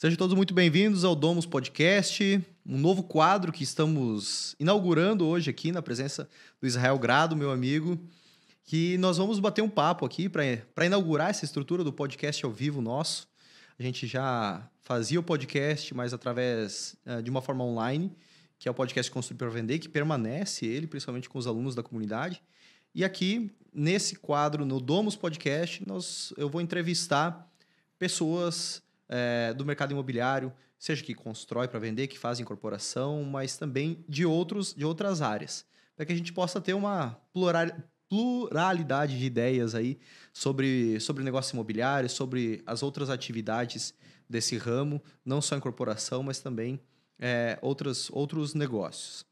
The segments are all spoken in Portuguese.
Sejam todos muito bem-vindos ao Domus Podcast, um novo quadro que estamos inaugurando hoje aqui na presença do Israel Grado, meu amigo, que nós vamos bater um papo aqui para inaugurar essa estrutura do podcast ao vivo nosso. A gente já fazia o podcast, mas através uh, de uma forma online, que é o podcast Construir para Vender, que permanece ele, principalmente com os alunos da comunidade. E aqui, nesse quadro, no Domus Podcast, nós, eu vou entrevistar pessoas é, do mercado imobiliário, seja que constrói para vender, que faz incorporação, mas também de, outros, de outras áreas, para que a gente possa ter uma plural, pluralidade de ideias aí sobre, sobre negócio imobiliário, sobre as outras atividades desse ramo, não só incorporação, mas também é, outros, outros negócios.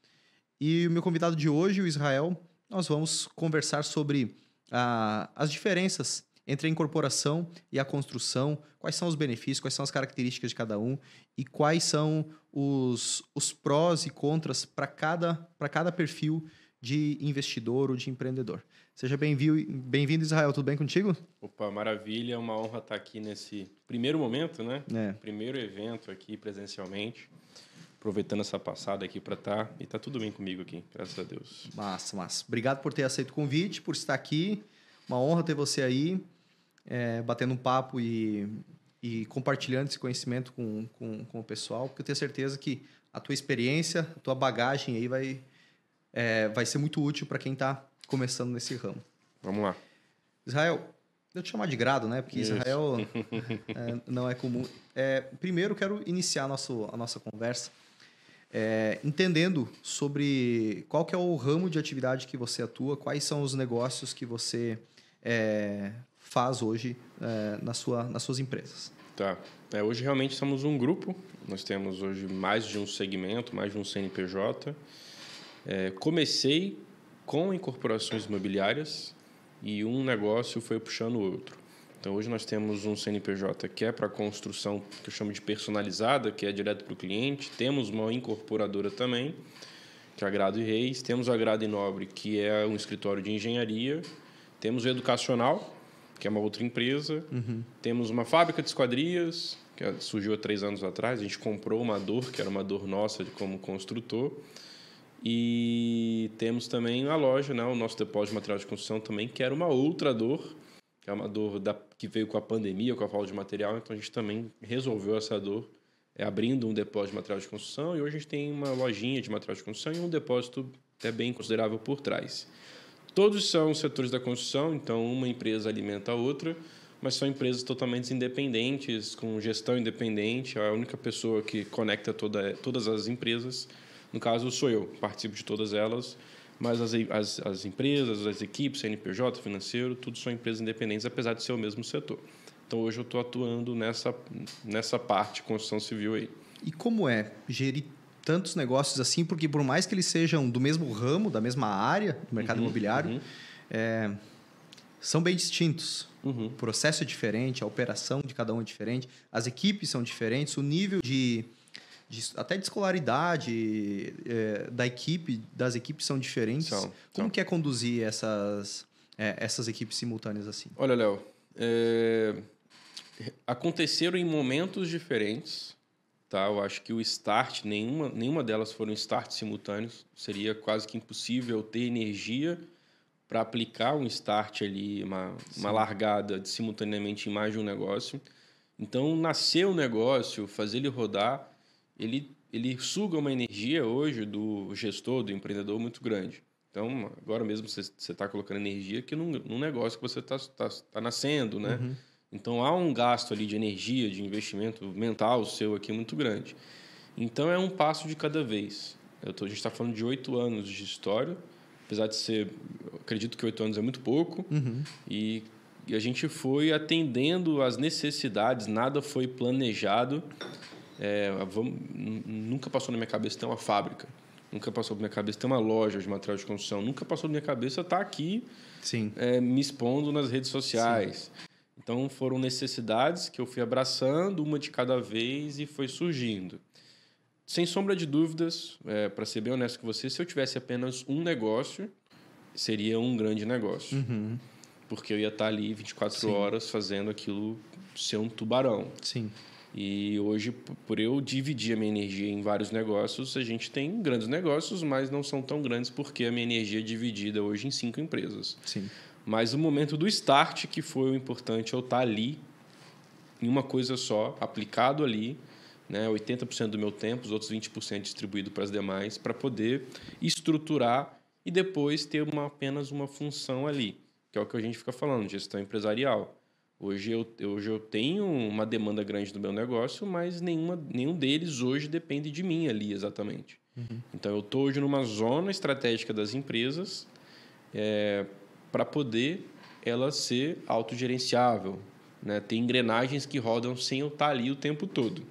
E o meu convidado de hoje, o Israel, nós vamos conversar sobre ah, as diferenças entre a incorporação e a construção, quais são os benefícios, quais são as características de cada um e quais são os, os prós e contras para cada, cada perfil de investidor ou de empreendedor. Seja bem-vindo, bem-vindo, Israel. Tudo bem contigo? Opa, maravilha. É uma honra estar aqui nesse primeiro momento, né? É. Primeiro evento aqui presencialmente. Aproveitando essa passada aqui para estar. Tá, e tá tudo bem comigo aqui, graças a Deus. Massa, massa. Obrigado por ter aceito o convite, por estar aqui. Uma honra ter você aí é, batendo um papo e, e compartilhando esse conhecimento com, com, com, o pessoal, porque eu tenho certeza que a tua experiência, a tua bagagem aí vai, é, vai ser muito útil para quem está começando nesse ramo. Vamos lá. Israel, eu te chamar de grado, né? Porque Isso. Israel é, não é comum. É, primeiro, quero iniciar a, nosso, a nossa conversa é, entendendo sobre qual que é o ramo de atividade que você atua, quais são os negócios que você é, faz hoje é, na sua, nas suas empresas. Tá. É, hoje realmente somos um grupo. Nós temos hoje mais de um segmento, mais de um CNPJ. É, comecei com incorporações imobiliárias e um negócio foi puxando o outro. Então hoje nós temos um CNPJ que é para construção que eu chamo de personalizada, que é direto para o cliente. Temos uma incorporadora também, que é a Grado e Reis. Temos a Grado e Nobre, que é um escritório de engenharia. Temos o Educacional, que é uma outra empresa. Uhum. Temos uma fábrica de esquadrias, que é, surgiu há três anos atrás. A gente comprou uma dor, que era uma dor nossa como construtor. E temos também a loja, né, o nosso depósito de material de construção também, que era uma outra dor, que é uma dor da, que veio com a pandemia, com a falta de material. Então a gente também resolveu essa dor é, abrindo um depósito de material de construção. E hoje a gente tem uma lojinha de material de construção e um depósito até bem considerável por trás. Todos são setores da construção, então uma empresa alimenta a outra, mas são empresas totalmente independentes, com gestão independente. A única pessoa que conecta toda, todas as empresas, no caso sou eu, participo de todas elas, mas as, as, as empresas, as equipes, CNPJ, financeiro, tudo são empresas independentes, apesar de ser o mesmo setor. Então hoje eu estou atuando nessa, nessa parte, construção civil aí. E como é gerir tantos negócios assim, porque por mais que eles sejam do mesmo ramo, da mesma área do mercado uhum, imobiliário, uhum. É, são bem distintos. Uhum. O processo é diferente, a operação de cada um é diferente, as equipes são diferentes, o nível de, de até de escolaridade é, da equipe, das equipes são diferentes. São, Como são. que é conduzir essas, é, essas equipes simultâneas assim? Olha, Léo, é, aconteceram em momentos diferentes Tá? Eu acho que o start, nenhuma, nenhuma delas foram start simultâneos. Seria quase que impossível ter energia para aplicar um start ali, uma, uma largada de, simultaneamente em mais de um negócio. Então, nascer o um negócio, fazer ele rodar, ele, ele suga uma energia hoje do gestor, do empreendedor muito grande. Então, agora mesmo você está colocando energia aqui num, num negócio que você está tá, tá nascendo, né? Uhum. Então há um gasto ali de energia, de investimento mental seu aqui muito grande. Então é um passo de cada vez. Tô, a gente está falando de oito anos de história, apesar de ser, acredito que oito anos é muito pouco, uhum. e, e, a gente foi atendendo às necessidades, nada foi planejado. É, vamos, nunca passou na minha cabeça ter uma fábrica, nunca passou na minha cabeça ter uma loja de material de construção, nunca passou na minha cabeça estar aqui é, me expondo nas redes sociais. Sim. Então foram necessidades que eu fui abraçando, uma de cada vez, e foi surgindo. Sem sombra de dúvidas, é, para ser bem honesto com você, se eu tivesse apenas um negócio, seria um grande negócio. Uhum. Porque eu ia estar ali 24 Sim. horas fazendo aquilo ser um tubarão. Sim. E hoje, por eu dividir a minha energia em vários negócios, a gente tem grandes negócios, mas não são tão grandes porque a minha energia é dividida hoje em cinco empresas. Sim. Mas o momento do start que foi o importante, eu estar ali em uma coisa só, aplicado ali, né, 80% do meu tempo, os outros 20% distribuído para as demais, para poder estruturar e depois ter uma, apenas uma função ali, que é o que a gente fica falando, gestão empresarial. Hoje eu, hoje eu tenho uma demanda grande do meu negócio, mas nenhuma, nenhum deles hoje depende de mim ali exatamente. Uhum. Então eu estou hoje numa zona estratégica das empresas é, para poder ela ser autogerenciável, né? Tem engrenagens que rodam sem eu estar ali o tempo todo.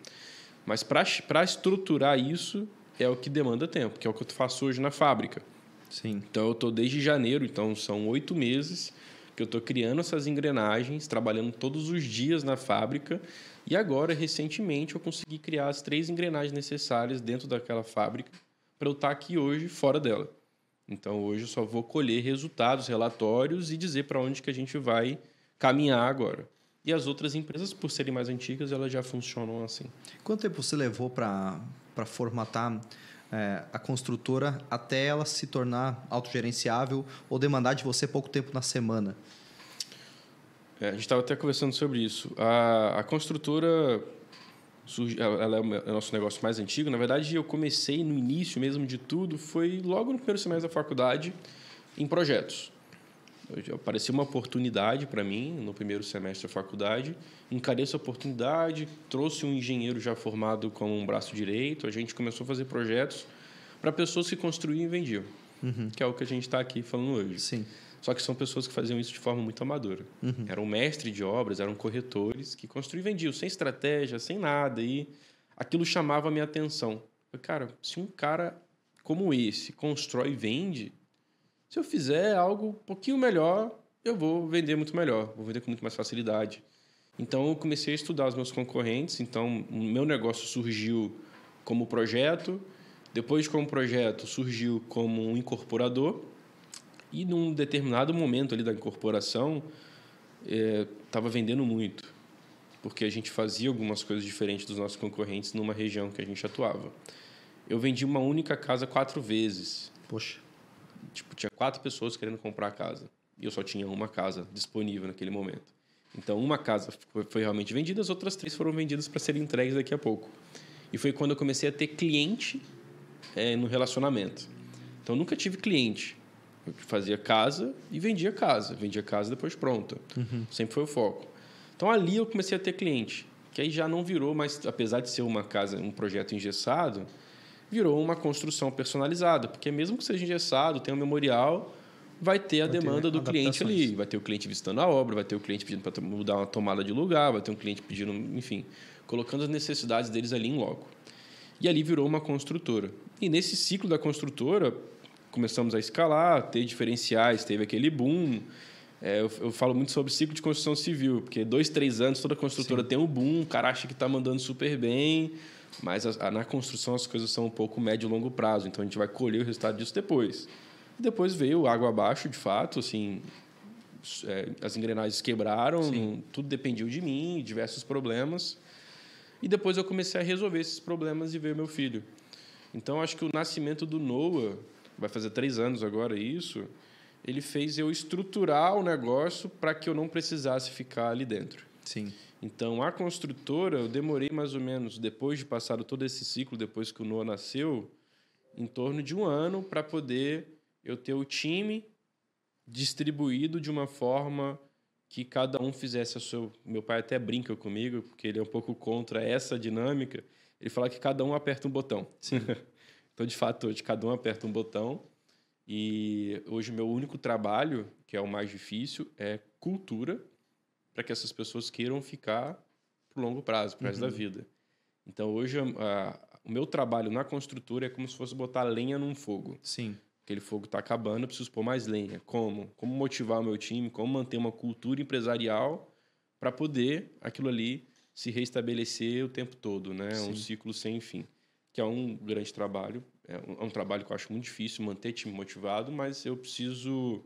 Mas para estruturar isso é o que demanda tempo, que é o que eu faço hoje na fábrica. Sim. Então eu estou desde janeiro, então são oito meses que eu estou criando essas engrenagens, trabalhando todos os dias na fábrica. E agora, recentemente, eu consegui criar as três engrenagens necessárias dentro daquela fábrica para eu estar tá aqui hoje fora dela. Então hoje eu só vou colher resultados, relatórios e dizer para onde que a gente vai caminhar agora. E as outras empresas, por serem mais antigas, elas já funcionam assim. Quanto tempo você levou para formatar é, a construtora até ela se tornar autogerenciável ou demandar de você pouco tempo na semana? É, a gente estava até conversando sobre isso. A, a construtora surge, ela é o nosso negócio mais antigo. Na verdade, eu comecei no início mesmo de tudo, foi logo no primeiro semestre da faculdade, em projetos. Apareceu uma oportunidade para mim no primeiro semestre da faculdade. Encarei essa oportunidade, trouxe um engenheiro já formado como um braço direito. A gente começou a fazer projetos para pessoas que construíam e vendiam, uhum. que é o que a gente está aqui falando hoje. Sim. Só que são pessoas que faziam isso de forma muito amadora. Uhum. Eram mestres de obras, eram corretores que construíam e vendiam, sem estratégia, sem nada. E aquilo chamava a minha atenção. Cara, se um cara como esse constrói e vende, se eu fizer algo um pouquinho melhor, eu vou vender muito melhor, vou vender com muito mais facilidade. Então, eu comecei a estudar os meus concorrentes. Então, o meu negócio surgiu como projeto. Depois, como projeto, surgiu como um incorporador. E, num determinado momento ali da incorporação, estava é, vendendo muito. Porque a gente fazia algumas coisas diferentes dos nossos concorrentes numa região que a gente atuava. Eu vendi uma única casa quatro vezes. Poxa. Tipo, tinha quatro pessoas querendo comprar a casa. E eu só tinha uma casa disponível naquele momento. Então, uma casa foi realmente vendida, as outras três foram vendidas para serem entregues daqui a pouco. E foi quando eu comecei a ter cliente é, no relacionamento. Então, eu nunca tive cliente. Eu fazia casa e vendia casa. Vendia casa depois pronta. Uhum. Sempre foi o foco. Então, ali eu comecei a ter cliente. Que aí já não virou mais, apesar de ser uma casa, um projeto engessado, virou uma construção personalizada, porque mesmo que seja engessado, tem um memorial, vai ter a vai demanda ter do cliente ali, vai ter o cliente visitando a obra, vai ter o cliente pedindo para mudar uma tomada de lugar, vai ter um cliente pedindo, enfim, colocando as necessidades deles ali em loco. E ali virou uma construtora. E nesse ciclo da construtora, começamos a escalar, ter diferenciais, teve aquele boom. É, eu, eu, falo muito sobre ciclo de construção civil, porque dois, três anos toda construtora Sim. tem um boom, o cara acha que está mandando super bem, mas a, a, na construção as coisas são um pouco médio e longo prazo, então a gente vai colher o resultado disso depois. E depois veio água abaixo, de fato, assim, é, as engrenagens quebraram, Sim. tudo dependia de mim, diversos problemas. E depois eu comecei a resolver esses problemas e veio meu filho. Então acho que o nascimento do Noah, vai fazer três anos agora isso, ele fez eu estruturar o negócio para que eu não precisasse ficar ali dentro. Sim. Então, a construtora, eu demorei mais ou menos, depois de passar todo esse ciclo, depois que o Noah nasceu, em torno de um ano para poder eu ter o time distribuído de uma forma que cada um fizesse a sua. Meu pai até brinca comigo, porque ele é um pouco contra essa dinâmica. Ele fala que cada um aperta um botão. então, de fato, hoje cada um aperta um botão. E hoje o meu único trabalho, que é o mais difícil, é cultura para que essas pessoas queiram ficar por longo prazo, para resto da uhum. vida. Então, hoje, a, o meu trabalho na construtora é como se fosse botar lenha num fogo. Sim. Aquele fogo está acabando, eu preciso pôr mais lenha. Como? Como motivar o meu time? Como manter uma cultura empresarial para poder aquilo ali se restabelecer o tempo todo, né? Sim. Um ciclo sem fim. Que é um grande trabalho. É um, é um trabalho que eu acho muito difícil manter time motivado, mas eu preciso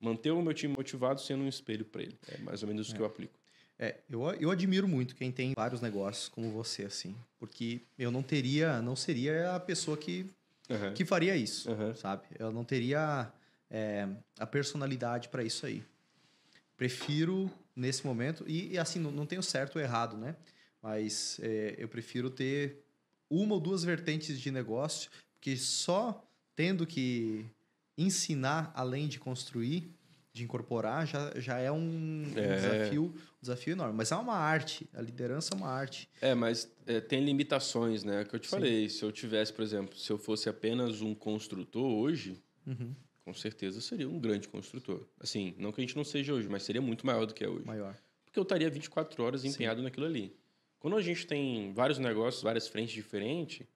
manter o meu time motivado sendo um espelho para ele. É mais ou menos é. que eu aplico. É, eu, eu admiro muito quem tem vários negócios como você, assim. Porque eu não teria, não seria a pessoa que, Aham. que faria isso, Aham. sabe? Eu não teria é, a personalidade para isso aí. Prefiro, nesse momento, e, e assim, não, não tenho certo ou errado, né? Mas é, eu prefiro ter uma ou duas vertentes de negócio, porque só tendo que ensinar além de construir, de incorporar, já, já é um, um É. desafio, um desafio enorme. Mas é uma arte, a liderança é uma arte. É, mas é, tem limitações, né? É o que eu te Sim. falei. Se eu tivesse, por exemplo, se eu fosse apenas um construtor hoje, Uhum. com certeza eu seria um grande construtor. Assim, não que a gente não seja hoje, mas seria muito maior do que é hoje. Maior. Porque eu estaria 24 horas empenhado naquilo ali. Quando a gente tem vários negócios, várias frentes diferentes,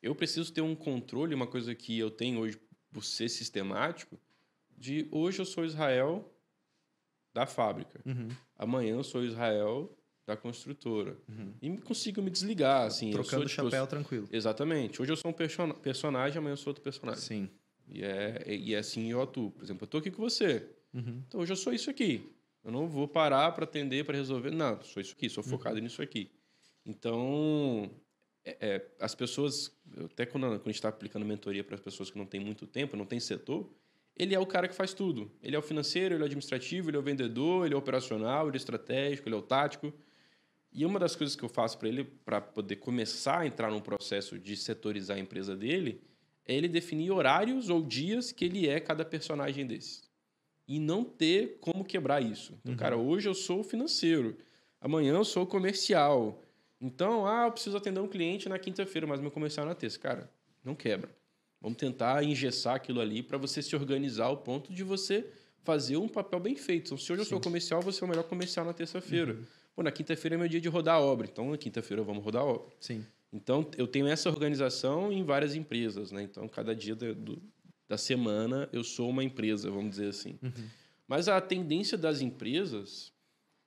eu preciso ter um controle, uma coisa que eu tenho hoje por ser sistemático, de hoje eu sou Israel da fábrica, Uhum. amanhã eu sou Israel da construtora. Uhum. E consigo me desligar, assim. Trocando sou, tipo, chapéu tranquilo. Exatamente. Hoje eu sou um person- personagem, amanhã eu sou outro personagem. Sim. E é, e é assim eu atuo. Por exemplo, eu tô aqui com você. Uhum. Então hoje eu sou isso aqui. Eu não vou parar para atender, para resolver. Não, sou isso aqui, sou focado nisso aqui. Então, é- é, as pessoas, até quando, quando a gente está aplicando mentoria para as pessoas que não têm muito tempo, não tem setor, ele é o cara que faz tudo. Ele é o financeiro, ele é o administrativo, ele é o vendedor, ele é o operacional, ele é o estratégico, ele é o tático. E uma das coisas que eu faço para ele, para poder começar a entrar num processo de setorizar a empresa dele, é ele definir horários ou dias que ele é cada personagem desses. E não ter como quebrar isso. Então, cara, hoje eu sou o financeiro, amanhã eu sou o comercial. Então, ah, eu preciso atender um cliente na quinta-feira, mas meu comercial é na terça. Cara, não quebra. Vamos tentar engessar aquilo ali para você se organizar ao ponto de você fazer um papel bem feito. Então, se hoje eu sou comercial, você é o melhor comercial na terça-feira. Pô, na quinta-feira é meu dia de rodar a obra. Então, na quinta-feira vamos rodar a obra. Sim. Então, eu tenho essa organização em várias empresas, né? Então, cada dia da, do- da semana eu sou uma empresa, vamos dizer assim. Mas a tendência das empresas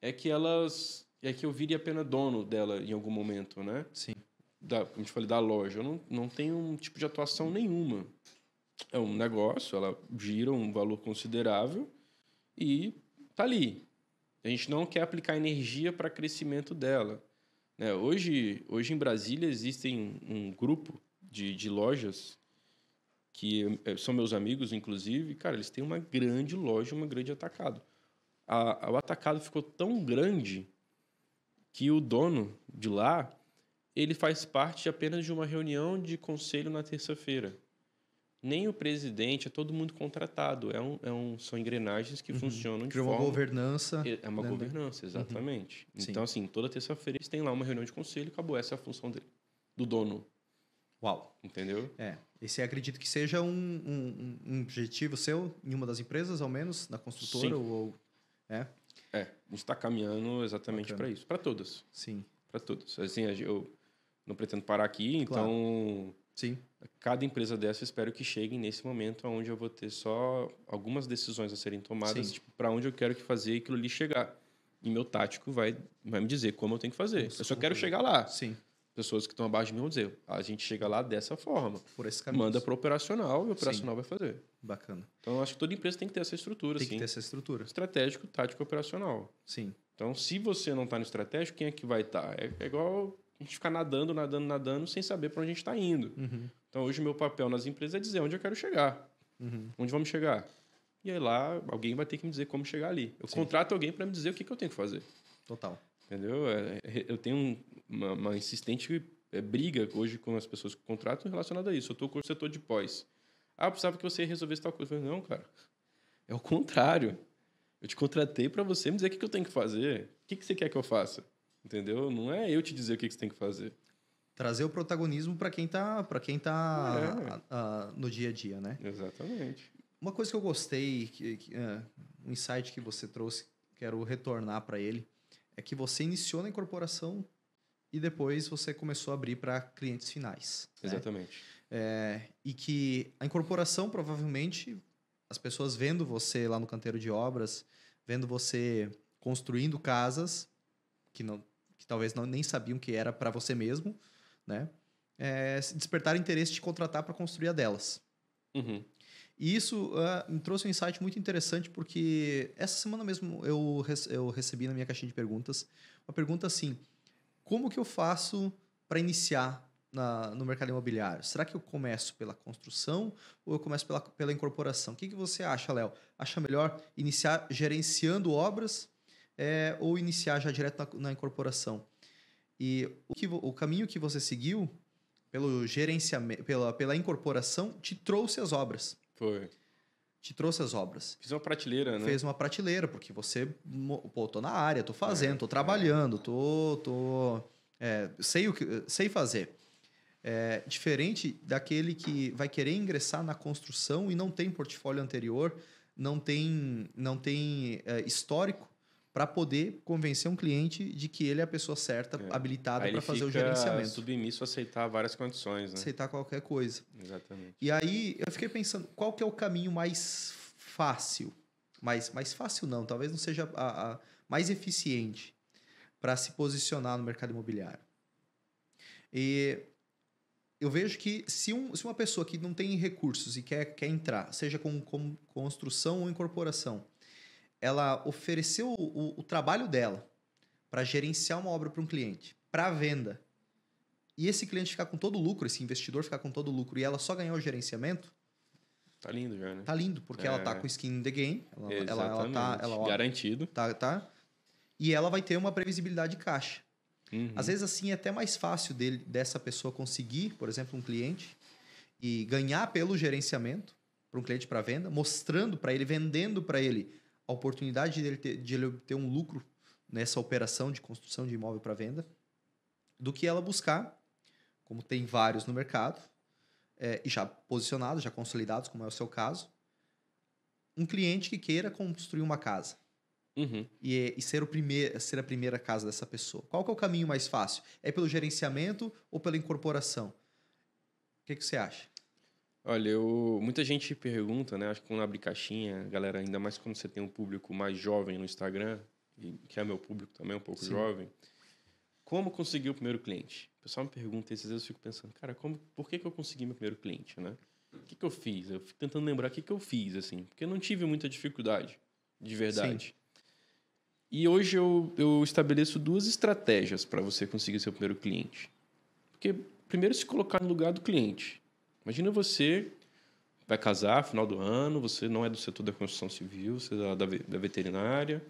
é que elas é que eu vire apenas dono dela em algum momento, né? Sim. Da, como te falei, da loja. Eu não, não tenho um tipo de atuação nenhuma. É um negócio, ela gira um valor considerável e tá ali. A gente não quer aplicar energia para crescimento dela. Né? Hoje, hoje em Brasília existem um grupo de, de lojas que eh, são meus amigos, inclusive. Cara, eles têm uma grande loja, uma grande atacado. A, o atacado ficou tão grande que o dono de lá ele faz parte apenas de uma reunião de conselho na terça-feira. Nem o presidente, é todo mundo contratado. É um, é um, são engrenagens que funcionam de Criou uma forma... governança. É uma né, governança, exatamente. Sim. Então, assim, toda terça-feira eles têm lá uma reunião de conselho acabou. Essa é a função dele, do dono, Uau. entendeu? É. Esse acredito que seja um, um, um objetivo seu em uma das empresas, ao menos, na construtora? Sim. Ou, ou- É? É, a gente está caminhando exatamente para isso. Para todas, Sim. para todas. Assim, eu não pretendo parar aqui, então... Sim. Cada empresa dessa, eu espero que chegue nesse momento onde eu vou ter só algumas decisões a serem tomadas, tipo, para onde eu quero que fazer aquilo ali chegar. E meu tático vai, vai me dizer como eu tenho que fazer. Eu só quero chegar lá. Sim. Pessoas que estão abaixo de mim vão dizer, a gente chega lá dessa forma. Por esse caminho. Manda para o operacional e o operacional vai fazer. Bacana. Então, eu acho que toda empresa tem que ter essa estrutura, Tem assim. que ter essa estrutura. Estratégico, tático e operacional. Sim. Então, se você não está no estratégico, quem é que vai estar? É, é igual a gente ficar nadando, nadando, nadando, sem saber para onde a gente está indo. Uhum. Então, hoje, o meu papel nas empresas é dizer onde eu quero chegar. Uhum. Onde vamos chegar? E aí lá, alguém vai ter que me dizer como chegar ali. Eu Sim. contrato alguém para me dizer o que, que eu tenho que fazer. Total. Entendeu? É, é, Eu tenho um- uma, uma insistente é, briga hoje com as pessoas que contratam relacionada a isso. Eu estou com o setor de pós. Ah, eu precisava que você resolvesse tal coisa. Eu falei, não, cara. É o contrário. Eu te contratei para você me dizer o que, que eu tenho que fazer. O que, que você quer que eu faça? Entendeu? Não é eu te dizer o que, que você tem que fazer. Trazer o protagonismo para quem tá, pra quem tá É. ah, ah, no dia a dia, né? Exatamente. Uma coisa que eu gostei, que, que, ah, um insight que você trouxe, quero retornar para ele, é que você iniciou na incorporação e depois você começou a abrir para clientes finais. né? Exatamente. É, e que a incorporação, provavelmente, as pessoas vendo você lá no canteiro de obras, vendo você construindo casas que, não, que talvez não, nem sabiam que era para você mesmo, né? É, despertar interesse de contratar para construir a delas. Uhum. E isso uh, me trouxe um insight muito interessante, porque essa semana mesmo eu, eu recebi na minha caixinha de perguntas uma pergunta assim: como que eu faço para iniciar na, no mercado imobiliário? Será que eu começo pela construção ou eu começo pela, pela incorporação? O que, que você acha, Léo? Acha melhor iniciar gerenciando obras é, ou iniciar já direto na, na incorporação? E o, que, o caminho que você seguiu pelo gerenciamento, pela, pela incorporação, te trouxe as obras. Foi. Te trouxe as obras. Fiz uma prateleira, né? Fez uma prateleira, porque você, pô, tô na área, tô fazendo, é, tô trabalhando, é. tô, tô é, sei o que, sei fazer. É, diferente daquele que vai querer ingressar na construção e não tem portfólio anterior, não tem, não tem é, histórico para poder convencer um cliente de que ele é a pessoa certa, é. habilitada para fazer o gerenciamento. submisso a aceitar várias condições, né? Aceitar qualquer coisa. Exatamente. E aí eu fiquei pensando, qual que é o caminho mais fácil? Mais, mais fácil não, talvez não seja a, a mais eficiente para se posicionar no mercado imobiliário. E eu vejo que se, um, se uma pessoa que não tem recursos e quer, quer entrar, seja com, com construção ou incorporação, ela ofereceu o, o trabalho dela para gerenciar uma obra para um cliente, para venda, e esse cliente ficar com todo o lucro, esse investidor ficar com todo o lucro e ela só ganhar o gerenciamento, tá lindo já, né? Tá lindo, porque é. ela tá com skin in the game, ela, ela, ela tá, ela, garantido. Tá, tá. E ela vai ter uma previsibilidade de caixa. Uhum. Às vezes assim é até mais fácil dele dessa pessoa conseguir, por exemplo, um cliente e ganhar pelo gerenciamento para um cliente para venda, mostrando para ele, vendendo para ele a oportunidade de ele, ter, de ele ter um lucro nessa operação de construção de imóvel para venda, do que ela buscar, como tem vários no mercado, é, e já posicionados, já consolidados, como é o seu caso, um cliente que queira construir uma casa. Uhum. E, e, ser, o primeir, ser a primeira casa dessa pessoa. Qual que é o caminho mais fácil? É pelo gerenciamento ou pela incorporação? O que, que você acha? Olha, eu, muita gente pergunta, né? Acho que quando abre caixinha, galera, ainda mais quando você tem um público mais jovem no Instagram, que é meu público também, um pouco Sim. jovem, como conseguir o primeiro cliente? O pessoal me pergunta, e às vezes eu fico pensando, cara, como, por que, que eu consegui meu primeiro cliente, né? O que, que eu fiz? Eu fico tentando lembrar o que, que eu fiz, assim, porque eu não tive muita dificuldade, de verdade. Sim. E hoje eu, eu estabeleço duas estratégias para você conseguir seu primeiro cliente. Porque, primeiro, se colocar no lugar do cliente. Imagina você vai casar final do ano, você não é do setor da construção civil, você é da, da veterinária,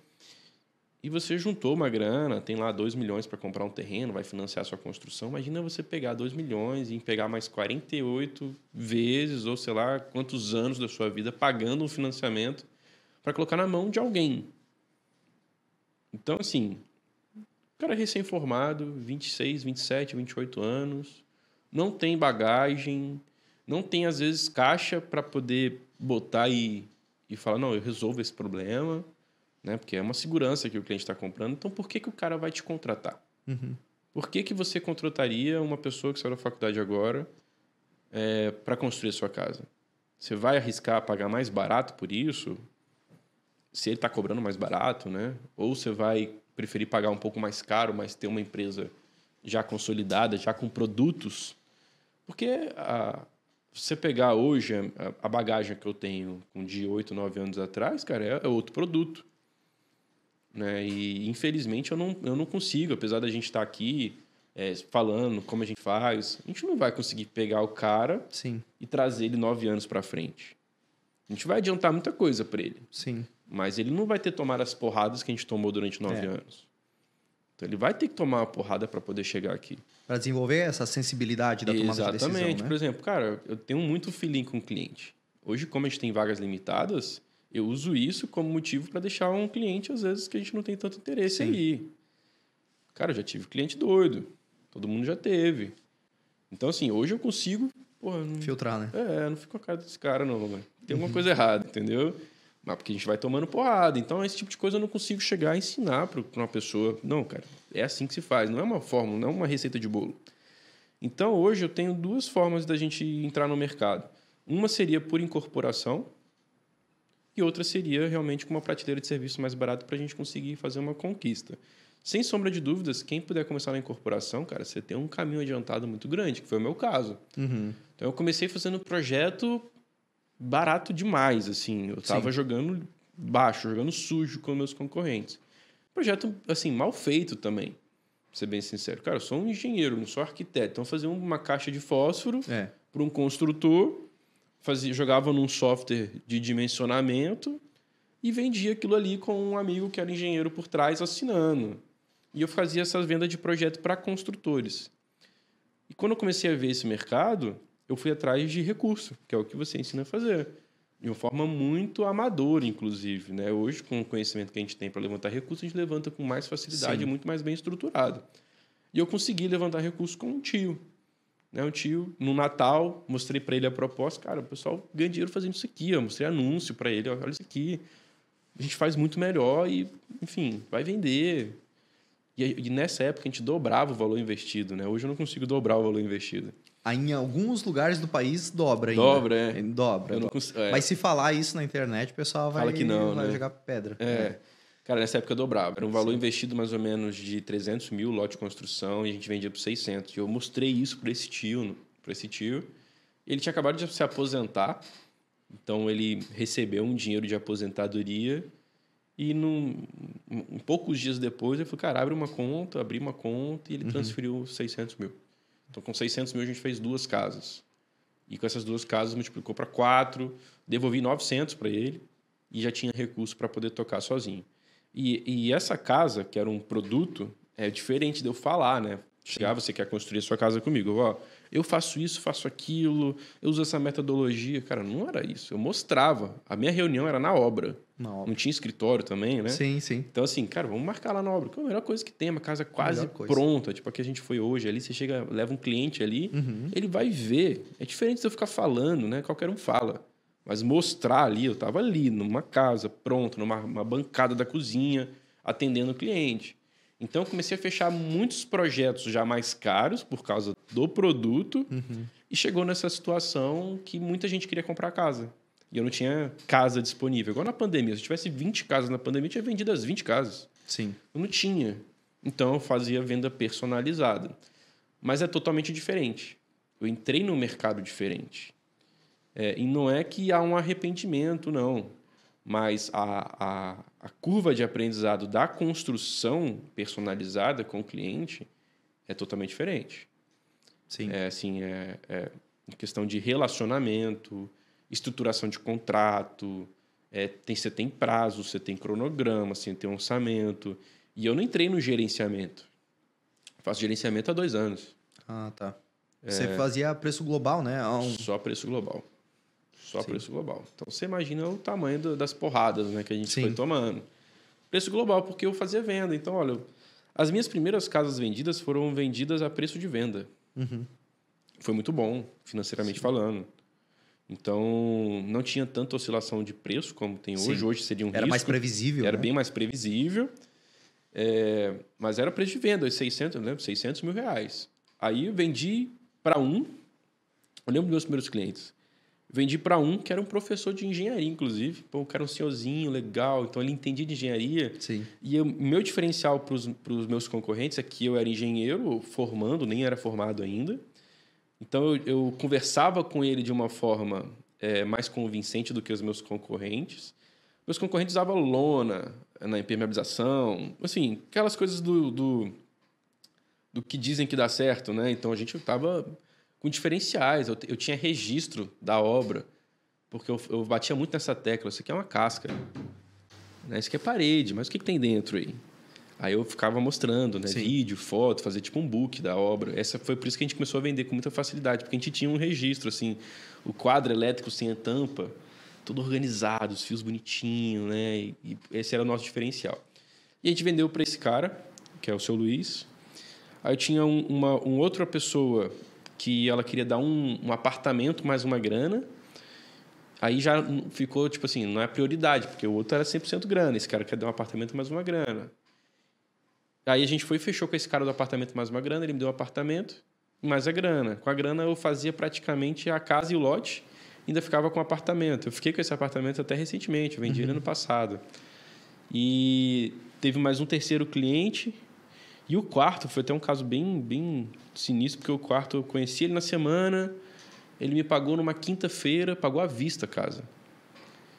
e você juntou uma grana, tem lá 2 milhões para comprar um terreno, vai financiar a sua construção. Imagina você pegar 2 milhões e pegar mais 48 vezes, ou sei lá, quantos anos da sua vida pagando um financiamento para colocar na mão de alguém. Então, assim, cara recém-formado, 26, 27, 28 anos, não tem bagagem, não tem, às vezes, caixa para poder botar e, e falar, não, eu resolvo esse problema, né? Porque é uma segurança que o cliente está comprando. Então, por que, que o cara vai te contratar? Uhum. Por que, que você contrataria uma pessoa que saiu da faculdade agora é, para construir a sua casa? Você vai arriscar pagar mais barato por isso? Se ele está cobrando mais barato, né? Ou você vai preferir pagar um pouco mais caro, mas ter uma empresa já consolidada, já com produtos? Porque a, você pegar hoje a, a, bagagem que eu tenho com de 8, 9 anos atrás, cara, é, é, outro produto. Né? E infelizmente eu não, eu não consigo, apesar da gente estar tá aqui é, falando como a gente faz, a gente não vai conseguir pegar o cara Sim. e trazer ele 9 anos para frente. A gente vai adiantar muita coisa para ele. Sim. Mas ele não vai ter tomado as porradas que a gente tomou durante nove é. anos. Então ele vai ter que tomar uma porrada para poder chegar aqui. Para desenvolver essa sensibilidade da tomada Exatamente. de decisão. Exatamente. Né? Por exemplo, cara, eu tenho muito feeling com o cliente. Hoje, como a gente tem vagas limitadas, eu uso isso como motivo para deixar um cliente, às vezes, que a gente não tem tanto interesse Sim. aí. Cara, eu já tive cliente doido. Todo mundo já teve. Então, assim, hoje eu consigo. Porra, não... Filtrar, né? É, não fico com a cara desse cara, não, velho. Tem alguma coisa errada, entendeu? Mas porque a gente vai tomando porrada. Então, esse tipo de coisa eu não consigo chegar a ensinar para uma pessoa. Não, cara, é assim que se faz. Não é uma fórmula, não é uma receita de bolo. Então, hoje eu tenho duas formas da gente entrar no mercado. Uma seria por incorporação e outra seria realmente com uma prateleira de serviço mais barato para a gente conseguir fazer uma conquista. Sem sombra de dúvidas, quem puder começar na incorporação, cara, você tem um caminho adiantado muito grande, que foi o meu caso. Uhum. Então, eu comecei fazendo projeto barato demais, assim. Eu tava Sim. jogando baixo, jogando sujo com meus concorrentes. Projeto, assim, mal feito também, pra ser bem sincero. Cara, eu sou um engenheiro, não sou arquiteto. Então, fazer uma caixa de fósforo É. para um construtor, fazia, jogava num software de dimensionamento e vendia aquilo ali com um amigo que era engenheiro por trás assinando. E eu fazia essas vendas de projeto para construtores. E quando eu comecei a ver esse mercado, eu fui atrás de recurso, que é o que você ensina a fazer. De uma forma muito amadora, inclusive. Né? Hoje, com o conhecimento que a gente tem para levantar recursos, a gente levanta com mais facilidade Sim. e muito mais bem estruturado. E eu consegui levantar recursos com um tio. Né? Um tio, no Natal, mostrei para ele a proposta. Cara, o pessoal ganha dinheiro fazendo isso aqui. Eu mostrei anúncio para ele. Olha isso aqui. A gente faz muito melhor e, enfim, vai vender. E, nessa época a gente dobrava o valor investido. Né? Hoje eu não consigo dobrar o valor investido. Em alguns lugares do país dobra ainda. Dobra, é. Dobra. Eu não dobra. cons- é. Mas se falar isso na internet, o pessoal vai, Fala que não, vai né? jogar pedra. É. Cara, nessa época eu dobrava. Era um valor investido mais ou menos de 300 mil lote de construção e a gente vendia por 600. E eu mostrei isso para esse tio, para esse tio. Ele tinha acabado de se aposentar, então ele recebeu um dinheiro de aposentadoria e num, um, poucos dias depois ele falou, cara, abre uma conta, abri uma conta e ele transferiu 600 mil. Então com 600 mil a gente fez duas casas. E com essas duas casas multiplicou para quatro, devolvi 900 para ele e já tinha recurso para poder tocar sozinho. E, e essa casa, que era um produto, é diferente de eu falar, né? Chegar, você quer construir a sua casa comigo. Ó, eu faço isso, faço aquilo, eu uso essa metodologia. Cara, não era isso. Eu mostrava. A minha reunião era na obra. Não tinha escritório também, né? Sim, sim. Então, assim, cara, vamos marcar lá na obra. Que é a melhor coisa que tem, uma casa quase pronta. Tipo a que a gente foi hoje. Ali você chega, leva um cliente ali, Uhum. ele vai ver. É diferente de eu ficar falando, né? Qualquer um fala. Mas mostrar ali, eu estava ali, numa casa, pronto, numa uma bancada da cozinha, atendendo o cliente. Então, eu comecei a fechar muitos projetos já mais caros por causa do produto Uhum. e chegou nessa situação que muita gente queria comprar casa. E eu não tinha casa disponível. Igual na pandemia. Se eu tivesse 20 casas na pandemia, eu tinha vendido as 20 casas. Sim. Eu não tinha. Então eu fazia venda personalizada. Mas é totalmente diferente. Eu entrei num mercado diferente. É, e não é que há um arrependimento, não. Mas a, a, a curva de aprendizado da construção personalizada com o cliente é totalmente diferente. Sim. É assim, é, é questão de relacionamento, estruturação de contrato, é, tem, você tem prazo, você tem cronograma, você tem orçamento. E eu não entrei no gerenciamento. Faço gerenciamento há dois anos. Ah, tá. É. Você fazia preço global, né? Um- Só preço global. Só Sim. preço global. Então você imagina o tamanho do- das porradas né, que a gente Sim. foi tomando. Preço global, porque eu fazia venda. Então, olha, as minhas primeiras casas vendidas foram vendidas a preço de venda. Uhum. Foi muito bom, financeiramente falando. Então, não tinha tanta oscilação de preço como tem hoje. Sim. Hoje seria um Era risco. mais previsível. Era né? bem mais previsível. É, mas era preço de venda, 600, eu lembro, 600 mil reais. Aí eu vendi para um, eu lembro dos meus primeiros clientes. Vendi para um que era um professor de engenharia, inclusive. Pô, o cara era um senhorzinho legal, então ele entendia de engenharia. Sim. E o meu diferencial para os meus concorrentes é que eu era engenheiro formando, nem era formado ainda. Então eu, eu conversava com ele de uma forma é, mais convincente do que os meus concorrentes. Meus concorrentes usavam lona na impermeabilização, assim, aquelas coisas do, do, do que dizem que dá certo, né? Então a gente estava com diferenciais. Eu, eu tinha registro da obra, porque eu, eu batia muito nessa tecla. Isso aqui é uma casca. Né? Isso aqui é parede, mas o que, que tem dentro aí? Aí eu ficava mostrando, né? Sim. Vídeo, foto, fazer tipo um book da obra. Essa foi por isso que a gente começou a vender com muita facilidade, porque a gente tinha um registro, assim, o quadro elétrico sem a tampa, tudo organizado, os fios bonitinhos, né? E, e esse era o nosso diferencial. E a gente vendeu para esse cara, que é o seu Luiz. Aí eu tinha um, uma um outra pessoa que ela queria dar um, um apartamento mais uma grana. Aí já ficou, tipo assim, não é prioridade, porque o outro era 100% grana. Esse cara quer dar um apartamento mais uma grana. Aí a gente foi e fechou com esse cara do apartamento mais uma grana. Ele me deu um apartamento e mais a grana. Com a grana eu fazia praticamente a casa e o lote. Ainda ficava com o apartamento. Eu fiquei com esse apartamento até recentemente. Eu vendi ele ano passado. E teve mais um terceiro cliente. E o quarto foi até um caso bem, bem sinistro, porque o quarto eu conheci ele na semana. Ele me pagou numa quinta-feira, pagou à vista a casa.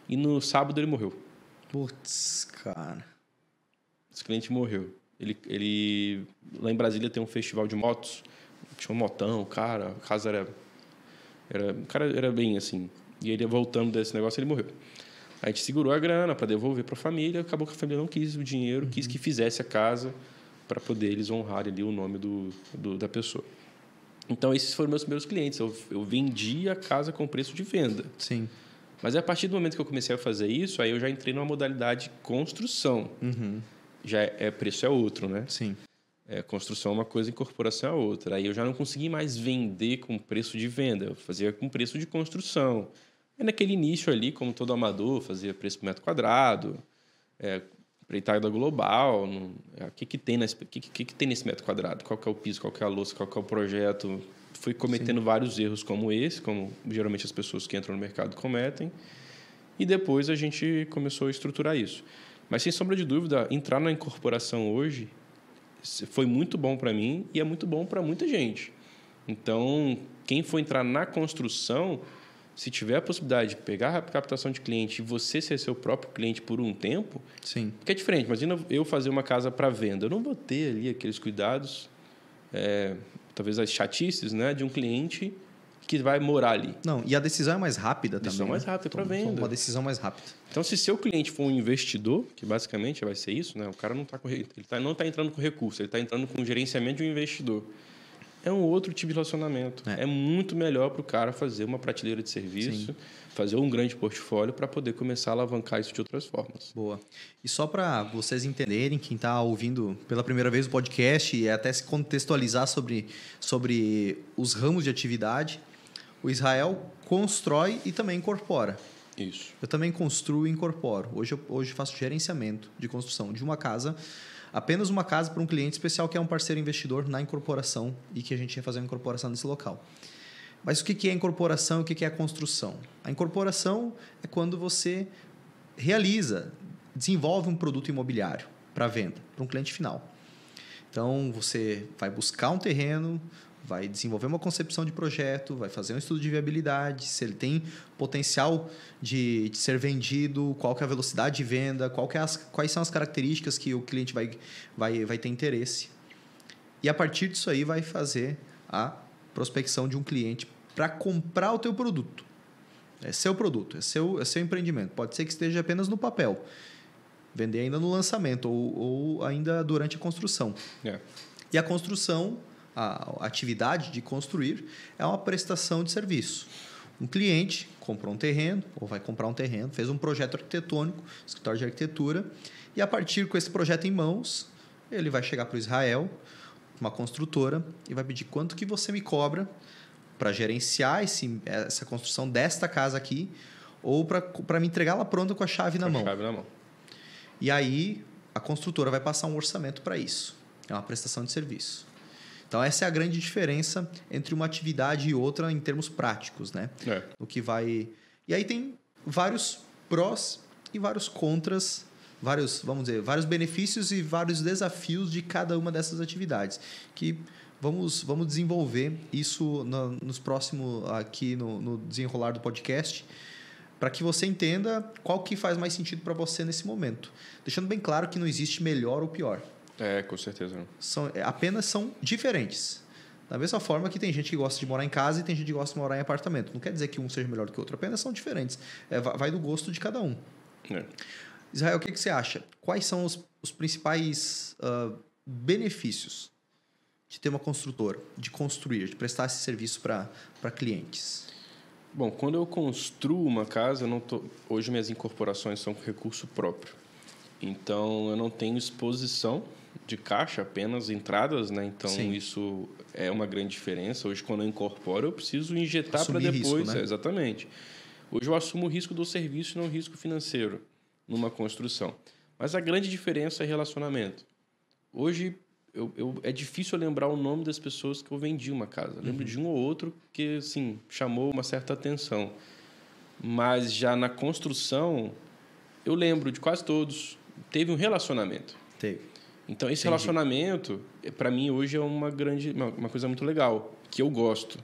E no sábado ele morreu. Putz, cara. Esse cliente morreu. Ele, ele lá em Brasília tem um festival de motos. Tinha um motão, cara, a casa era era, o cara era bem assim. E ele voltando desse negócio, ele morreu. A gente segurou a grana para devolver para a família, acabou que a família não quis o dinheiro, uhum. quis que fizesse a casa para poder eles honrarem ali o nome do, do, da pessoa. Então, esses foram meus primeiros clientes. Eu, eu vendi a casa com preço de venda. Sim. Mas a partir do momento que eu comecei a fazer isso, aí eu já entrei numa modalidade construção. Uhum. Já é, é, preço é outro, né? Sim. É, construção é uma coisa, incorporação é outra. Aí eu já não consegui mais vender com preço de venda, eu fazia com preço de construção. É naquele início ali, como todo amador, fazia preço por metro quadrado, é, empreitada global, no, é, o que, que, tem nesse, que, que, que, tem nesse metro quadrado? Qual que é o piso, qual que é a louça, qual que é o projeto? Fui cometendo Sim. vários erros como esse, como geralmente as pessoas que entram no mercado cometem. E depois a gente começou a estruturar isso. Mas, sem sombra de dúvida, entrar na incorporação hoje foi muito bom para mim e é muito bom para muita gente. Então, quem for entrar na construção, se tiver a possibilidade de pegar a captação de cliente e você ser seu próprio cliente por um tempo, sim, que é diferente. Imagina eu fazer uma casa para venda, eu não vou ter ali aqueles cuidados, é, talvez as chatices, né, de um cliente que vai morar ali. Não, e a decisão é mais rápida decisão também. Decisão mais né? rápida para venda. Uma decisão mais rápida. Então, se seu cliente for um investidor, que basicamente vai ser isso, né? O cara não está ele tá, não está entrando com recurso, ele está entrando com gerenciamento de um investidor. É um outro tipo de relacionamento. É, é muito melhor para o cara fazer uma prateleira de serviço, Sim. fazer um grande portfólio para poder começar a alavancar isso de outras formas. Boa. E só para vocês entenderem, quem está ouvindo pela primeira vez o podcast e até se contextualizar sobre, sobre os ramos de atividade, o Israel constrói e também incorpora. Isso. Eu também construo e incorporo. Hoje eu hoje faço gerenciamento de construção de uma casa, apenas uma casa para um cliente especial que é um parceiro investidor na incorporação e que a gente ia fazer uma incorporação nesse local. Mas o que é incorporação e o que é a construção? A incorporação é quando você realiza, desenvolve um produto imobiliário para venda, para um cliente final. Então, você vai buscar um terreno, vai desenvolver uma concepção de projeto, vai fazer um estudo de viabilidade, se ele tem potencial de, de ser vendido, qual que é a velocidade de venda, qual que é as, quais são as características que o cliente vai, vai, vai ter interesse. E a partir disso aí vai fazer a prospecção de um cliente para comprar o teu produto. É seu produto, é seu, é seu empreendimento. Pode ser que esteja apenas no papel. Vender ainda no lançamento ou, ou ainda durante a construção. É. E a construção a atividade de construir é uma prestação de serviço. Um cliente comprou um terreno, ou vai comprar um terreno, fez um projeto arquitetônico, escritório de arquitetura, e a partir com esse projeto em mãos, ele vai chegar para o Israel, uma construtora, e vai pedir quanto que você me cobra para gerenciar esse, essa construção desta casa aqui, ou para me entregá-la pronta com a chave na com mão. chave na mão. E aí a construtora vai passar um orçamento para isso. É uma prestação de serviço. Então, essa é a grande diferença entre uma atividade e outra em termos práticos, né? É. O que vai... E aí tem vários prós e vários contras, vários, vamos dizer, vários benefícios e vários desafios de cada uma dessas atividades, que vamos, vamos desenvolver isso no, nos próximos, aqui no, no desenrolar do podcast, para que você entenda qual que faz mais sentido para você nesse momento. Deixando bem claro que não existe melhor ou pior. É, com certeza. São, é, apenas são diferentes. Da mesma forma que tem gente que gosta de morar em casa e tem gente que gosta de morar em apartamento. Não quer dizer que um seja melhor do que o outro, apenas são diferentes. É, vai do gosto de cada um. É. Israel, o que, que você acha? Quais são os, os principais uh, benefícios de ter uma construtora, de construir, de prestar esse serviço para clientes? Bom, quando eu construo uma casa, não tô... hoje minhas incorporações são com recurso próprio. Então, eu não tenho exposição de caixa, apenas entradas, né? Então Sim. isso é uma grande diferença. Hoje, quando eu incorporo, eu preciso injetar para depois. Risco, né? é, exatamente. Hoje eu assumo o risco do serviço e não o risco financeiro numa construção. Mas a grande diferença é relacionamento. Hoje eu, eu, é difícil lembrar o nome das pessoas que eu vendi uma casa. Eu lembro uhum. de um ou outro que assim chamou uma certa atenção. Mas já na construção, eu lembro de quase todos. Teve um relacionamento. Teve. Então, esse Entendi. relacionamento, para mim, hoje é uma grande, uma, coisa muito legal, que eu gosto.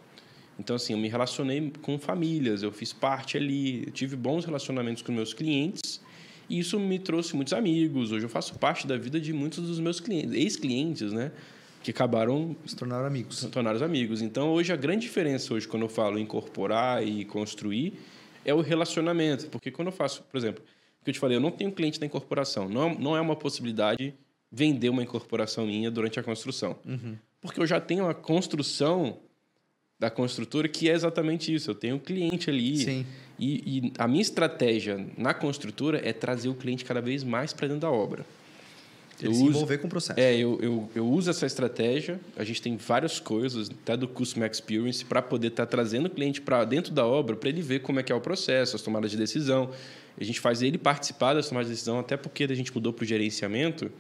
Então, assim, eu me relacionei com famílias, eu fiz parte ali, tive bons relacionamentos com meus clientes e isso me trouxe muitos amigos. Hoje eu faço parte da vida de muitos dos meus clientes, ex-clientes, né? Que acabaram se tornaram amigos. Se tornaram amigos. Então, hoje a grande diferença hoje quando eu falo incorporar e construir é o relacionamento, porque quando eu faço, por exemplo, que eu te falei, eu não tenho cliente da incorporação, não, não é uma possibilidade vender uma incorporação minha durante a construção. Uhum. Porque eu já tenho a construção da construtora que é exatamente isso. Eu tenho um cliente ali. Sim. E, e a minha estratégia na construtora é trazer o cliente cada vez mais para dentro da obra. Ele eu se uso, envolver com o processo. É, eu, eu, eu uso essa estratégia. A gente tem várias coisas, até do Customer Experience, para poder estar tá trazendo o cliente para dentro da obra, para ele ver como é que é o processo, as tomadas de decisão. A gente faz ele participar das tomadas de decisão, até porque a gente mudou para o gerenciamento.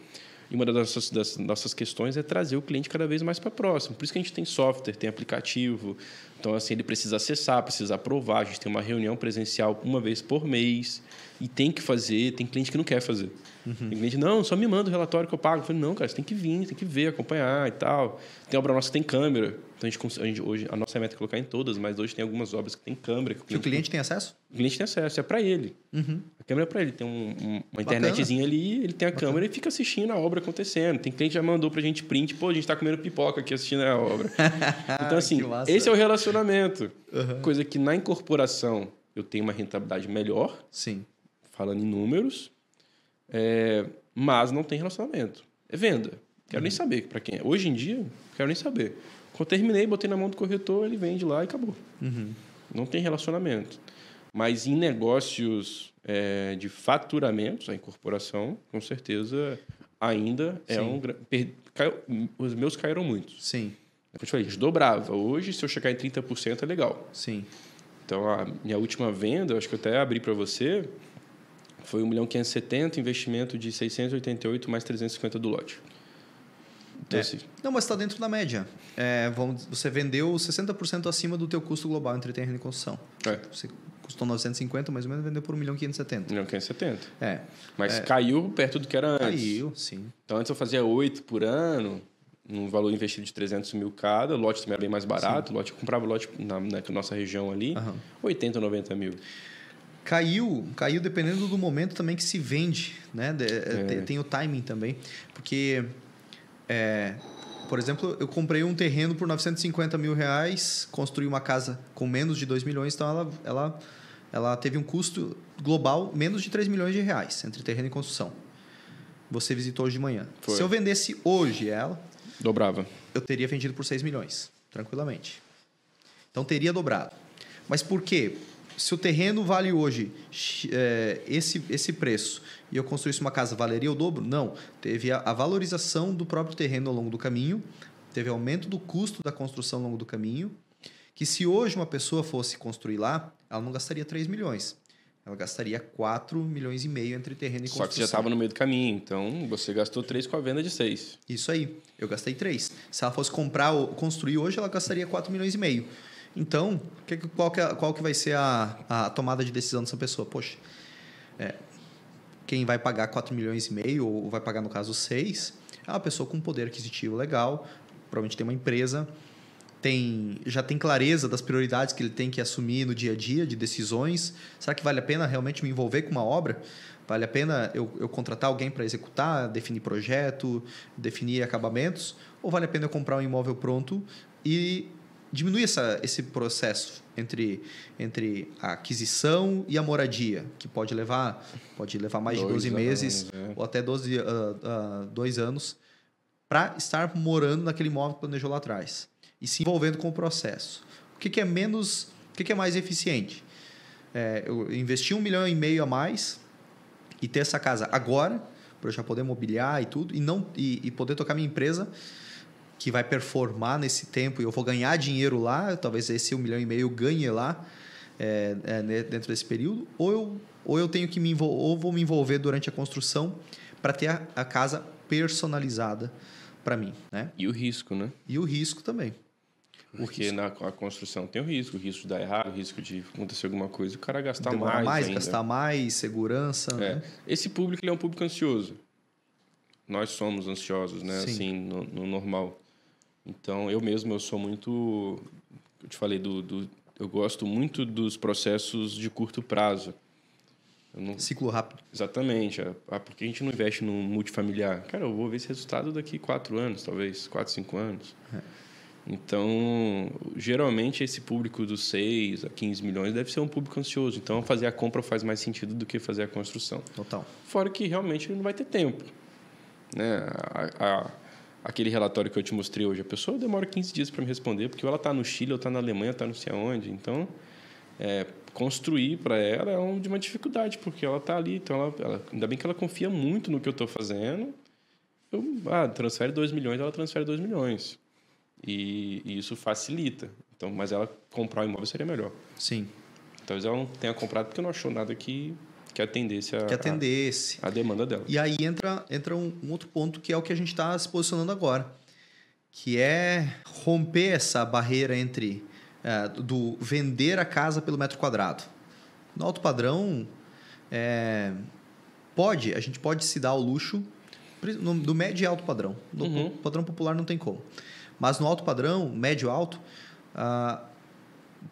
E uma das nossas, das nossas questões é trazer o cliente cada vez mais para próximo. Por isso que a gente tem software, tem aplicativo. Então, assim, ele precisa acessar, precisa aprovar. A gente tem uma reunião presencial uma vez por mês. E tem que fazer. Tem cliente que não quer fazer. Uhum. Tem cliente, não, só me manda o relatório que eu pago. Eu falei, não, cara, você tem que vir, tem que ver, acompanhar e tal. Tem obra nossa que tem câmera. Então, a gente, a gente, hoje, a nossa meta é colocar em todas, mas hoje tem algumas obras que tem câmera. Que o cliente, o cliente tem acesso? O cliente tem acesso, é para ele. Uhum. A câmera é para ele. Tem um, um, uma internetzinha ali, ele tem a Bacana. câmera e fica assistindo a obra acontecendo. Tem cliente que já mandou pra gente print, pô, a gente tá comendo pipoca aqui assistindo a obra. então, assim, esse é o relacionamento. Uhum. Coisa que na incorporação eu tenho uma rentabilidade melhor. Sim. Falando em números. É, mas não tem relacionamento. É venda. Quero uhum. nem saber para quem é. Hoje em dia, quero nem saber. Quando terminei, botei na mão do corretor, ele vende lá e acabou. Uhum. Não tem relacionamento. Mas em negócios é, de faturamentos, a incorporação, com certeza, ainda é Sim. um. Per, caiu, os meus caíram muito. Sim. É que eu te falei, dobrava. Hoje, se eu chegar em 30%, é legal. Sim. Então, a minha última venda, acho que eu até abri para você, foi 1 milhão 570, investimento de 688 mais 350 do lote. Então, é. assim, Não, mas está dentro da média. É, vamos, você vendeu 60% acima do teu custo global entre terreno e construção. É. Você custou 950, mais ou menos, vendeu por 1 milhão 570. 1 milhão 570. É. Mas é. caiu perto do que era antes. Caiu, sim. Então, antes eu fazia 8 por ano, um valor investido de 300 mil cada. O lote também era bem mais barato. Sim. Lote, eu comprava lote na, na nossa região ali, uhum. 80, 90 mil. Caiu, caiu dependendo do momento também que se vende, né? De, é. tem, tem, o timing também, porque, é, por exemplo, eu comprei um terreno por 950 mil reais, construí uma casa com menos de 2 milhões, então ela, ela, ela teve um custo global menos de 3 milhões de reais entre terreno e construção. Você visitou hoje de manhã. Foi. Se eu vendesse hoje ela, dobrava. Eu teria vendido por 6 milhões, tranquilamente. Então teria dobrado. Mas por quê? Se o terreno vale hoje é, esse, esse preço e eu construísse uma casa, valeria o dobro? Não. Teve a, a, valorização do próprio terreno ao longo do caminho, teve aumento do custo da construção ao longo do caminho, que se hoje uma pessoa fosse construir lá, ela não gastaria 3 milhões. Ela gastaria 4 milhões e meio entre terreno e construção. Só que você já estava no meio do caminho, então você gastou 3 com a venda de 6. Isso aí. Eu gastei 3. Se ela fosse comprar ou construir hoje, ela gastaria 4 milhões e meio. Então, qual que, é, qual que vai ser a, a tomada de decisão dessa pessoa? Poxa, é, quem vai pagar 4 milhões e meio, ou vai pagar, no caso, 6, é uma pessoa com poder aquisitivo legal, provavelmente tem uma empresa, tem, já tem clareza das prioridades que ele tem que assumir no dia a dia, de decisões. Será que vale a pena realmente me envolver com uma obra? Vale a pena eu, eu contratar alguém para executar, definir projeto, definir acabamentos? Ou vale a pena eu comprar um imóvel pronto e diminuir essa, esse processo entre, entre a aquisição e a moradia, que pode levar, pode levar mais dois de 12 anos, meses é. ou até 12, uh, uh, dois anos para estar morando naquele imóvel que planejou lá atrás e se envolvendo com o processo. O que, que é menos, o que, que é mais eficiente? É, eu investir um milhão e meio a mais e ter essa casa agora para eu já poder mobiliar e tudo e não e, e poder tocar minha empresa que vai performar nesse tempo e eu vou ganhar dinheiro lá, talvez esse um milhão e meio ganhe lá é, é, dentro desse período, ou eu, ou eu tenho que me envolver, ou vou me envolver durante a construção para ter a, a, casa personalizada para mim, né? E o risco, né? E o risco também. Porque na a construção tem o risco, o risco de dar errado, o risco de acontecer alguma coisa, o cara gastar Demorar mais. mais ainda. gastar mais, segurança. É. Né? Esse público é um público ansioso. Nós somos ansiosos, né? Sim. Assim, no, no normal. Então, eu mesmo, eu sou muito... eu te falei do, do eu gosto muito dos processos de curto prazo. Não... Ciclo rápido. Exatamente. Ah, por que a gente não investe no multifamiliar? Cara, eu vou ver esse resultado daqui quatro anos, talvez, quatro, cinco anos. É. Então, geralmente, esse público dos 6 a 15 milhões deve ser um público ansioso. Então, fazer a compra faz mais sentido do que fazer a construção. Total. Fora que realmente ele não vai ter tempo. Né? A, a, aquele relatório que eu te mostrei hoje, a pessoa demora 15 dias para me responder, porque ela está no Chile, ou está na Alemanha, está não sei aonde. Então, é, construir para ela é um, de uma dificuldade, porque ela está ali. Então, ela, ela, ainda bem que ela confia muito no que eu estou fazendo. Eu, ah, transfere 2 milhões, ela transfere 2 milhões. E, e, isso facilita. Então, mas ela comprar o imóvel seria melhor. Sim. Talvez ela não tenha comprado porque não achou nada que, que atendesse a, que atendesse. A, a demanda dela. E aí entra, entra um, um outro ponto que é o que a gente está se posicionando agora, que é romper essa barreira entre é, do vender a casa pelo metro quadrado. No alto padrão, é, pode, a gente pode se dar o luxo no, do médio e alto padrão. No uhum. padrão popular não tem como. Mas no alto padrão, médio alto, uh,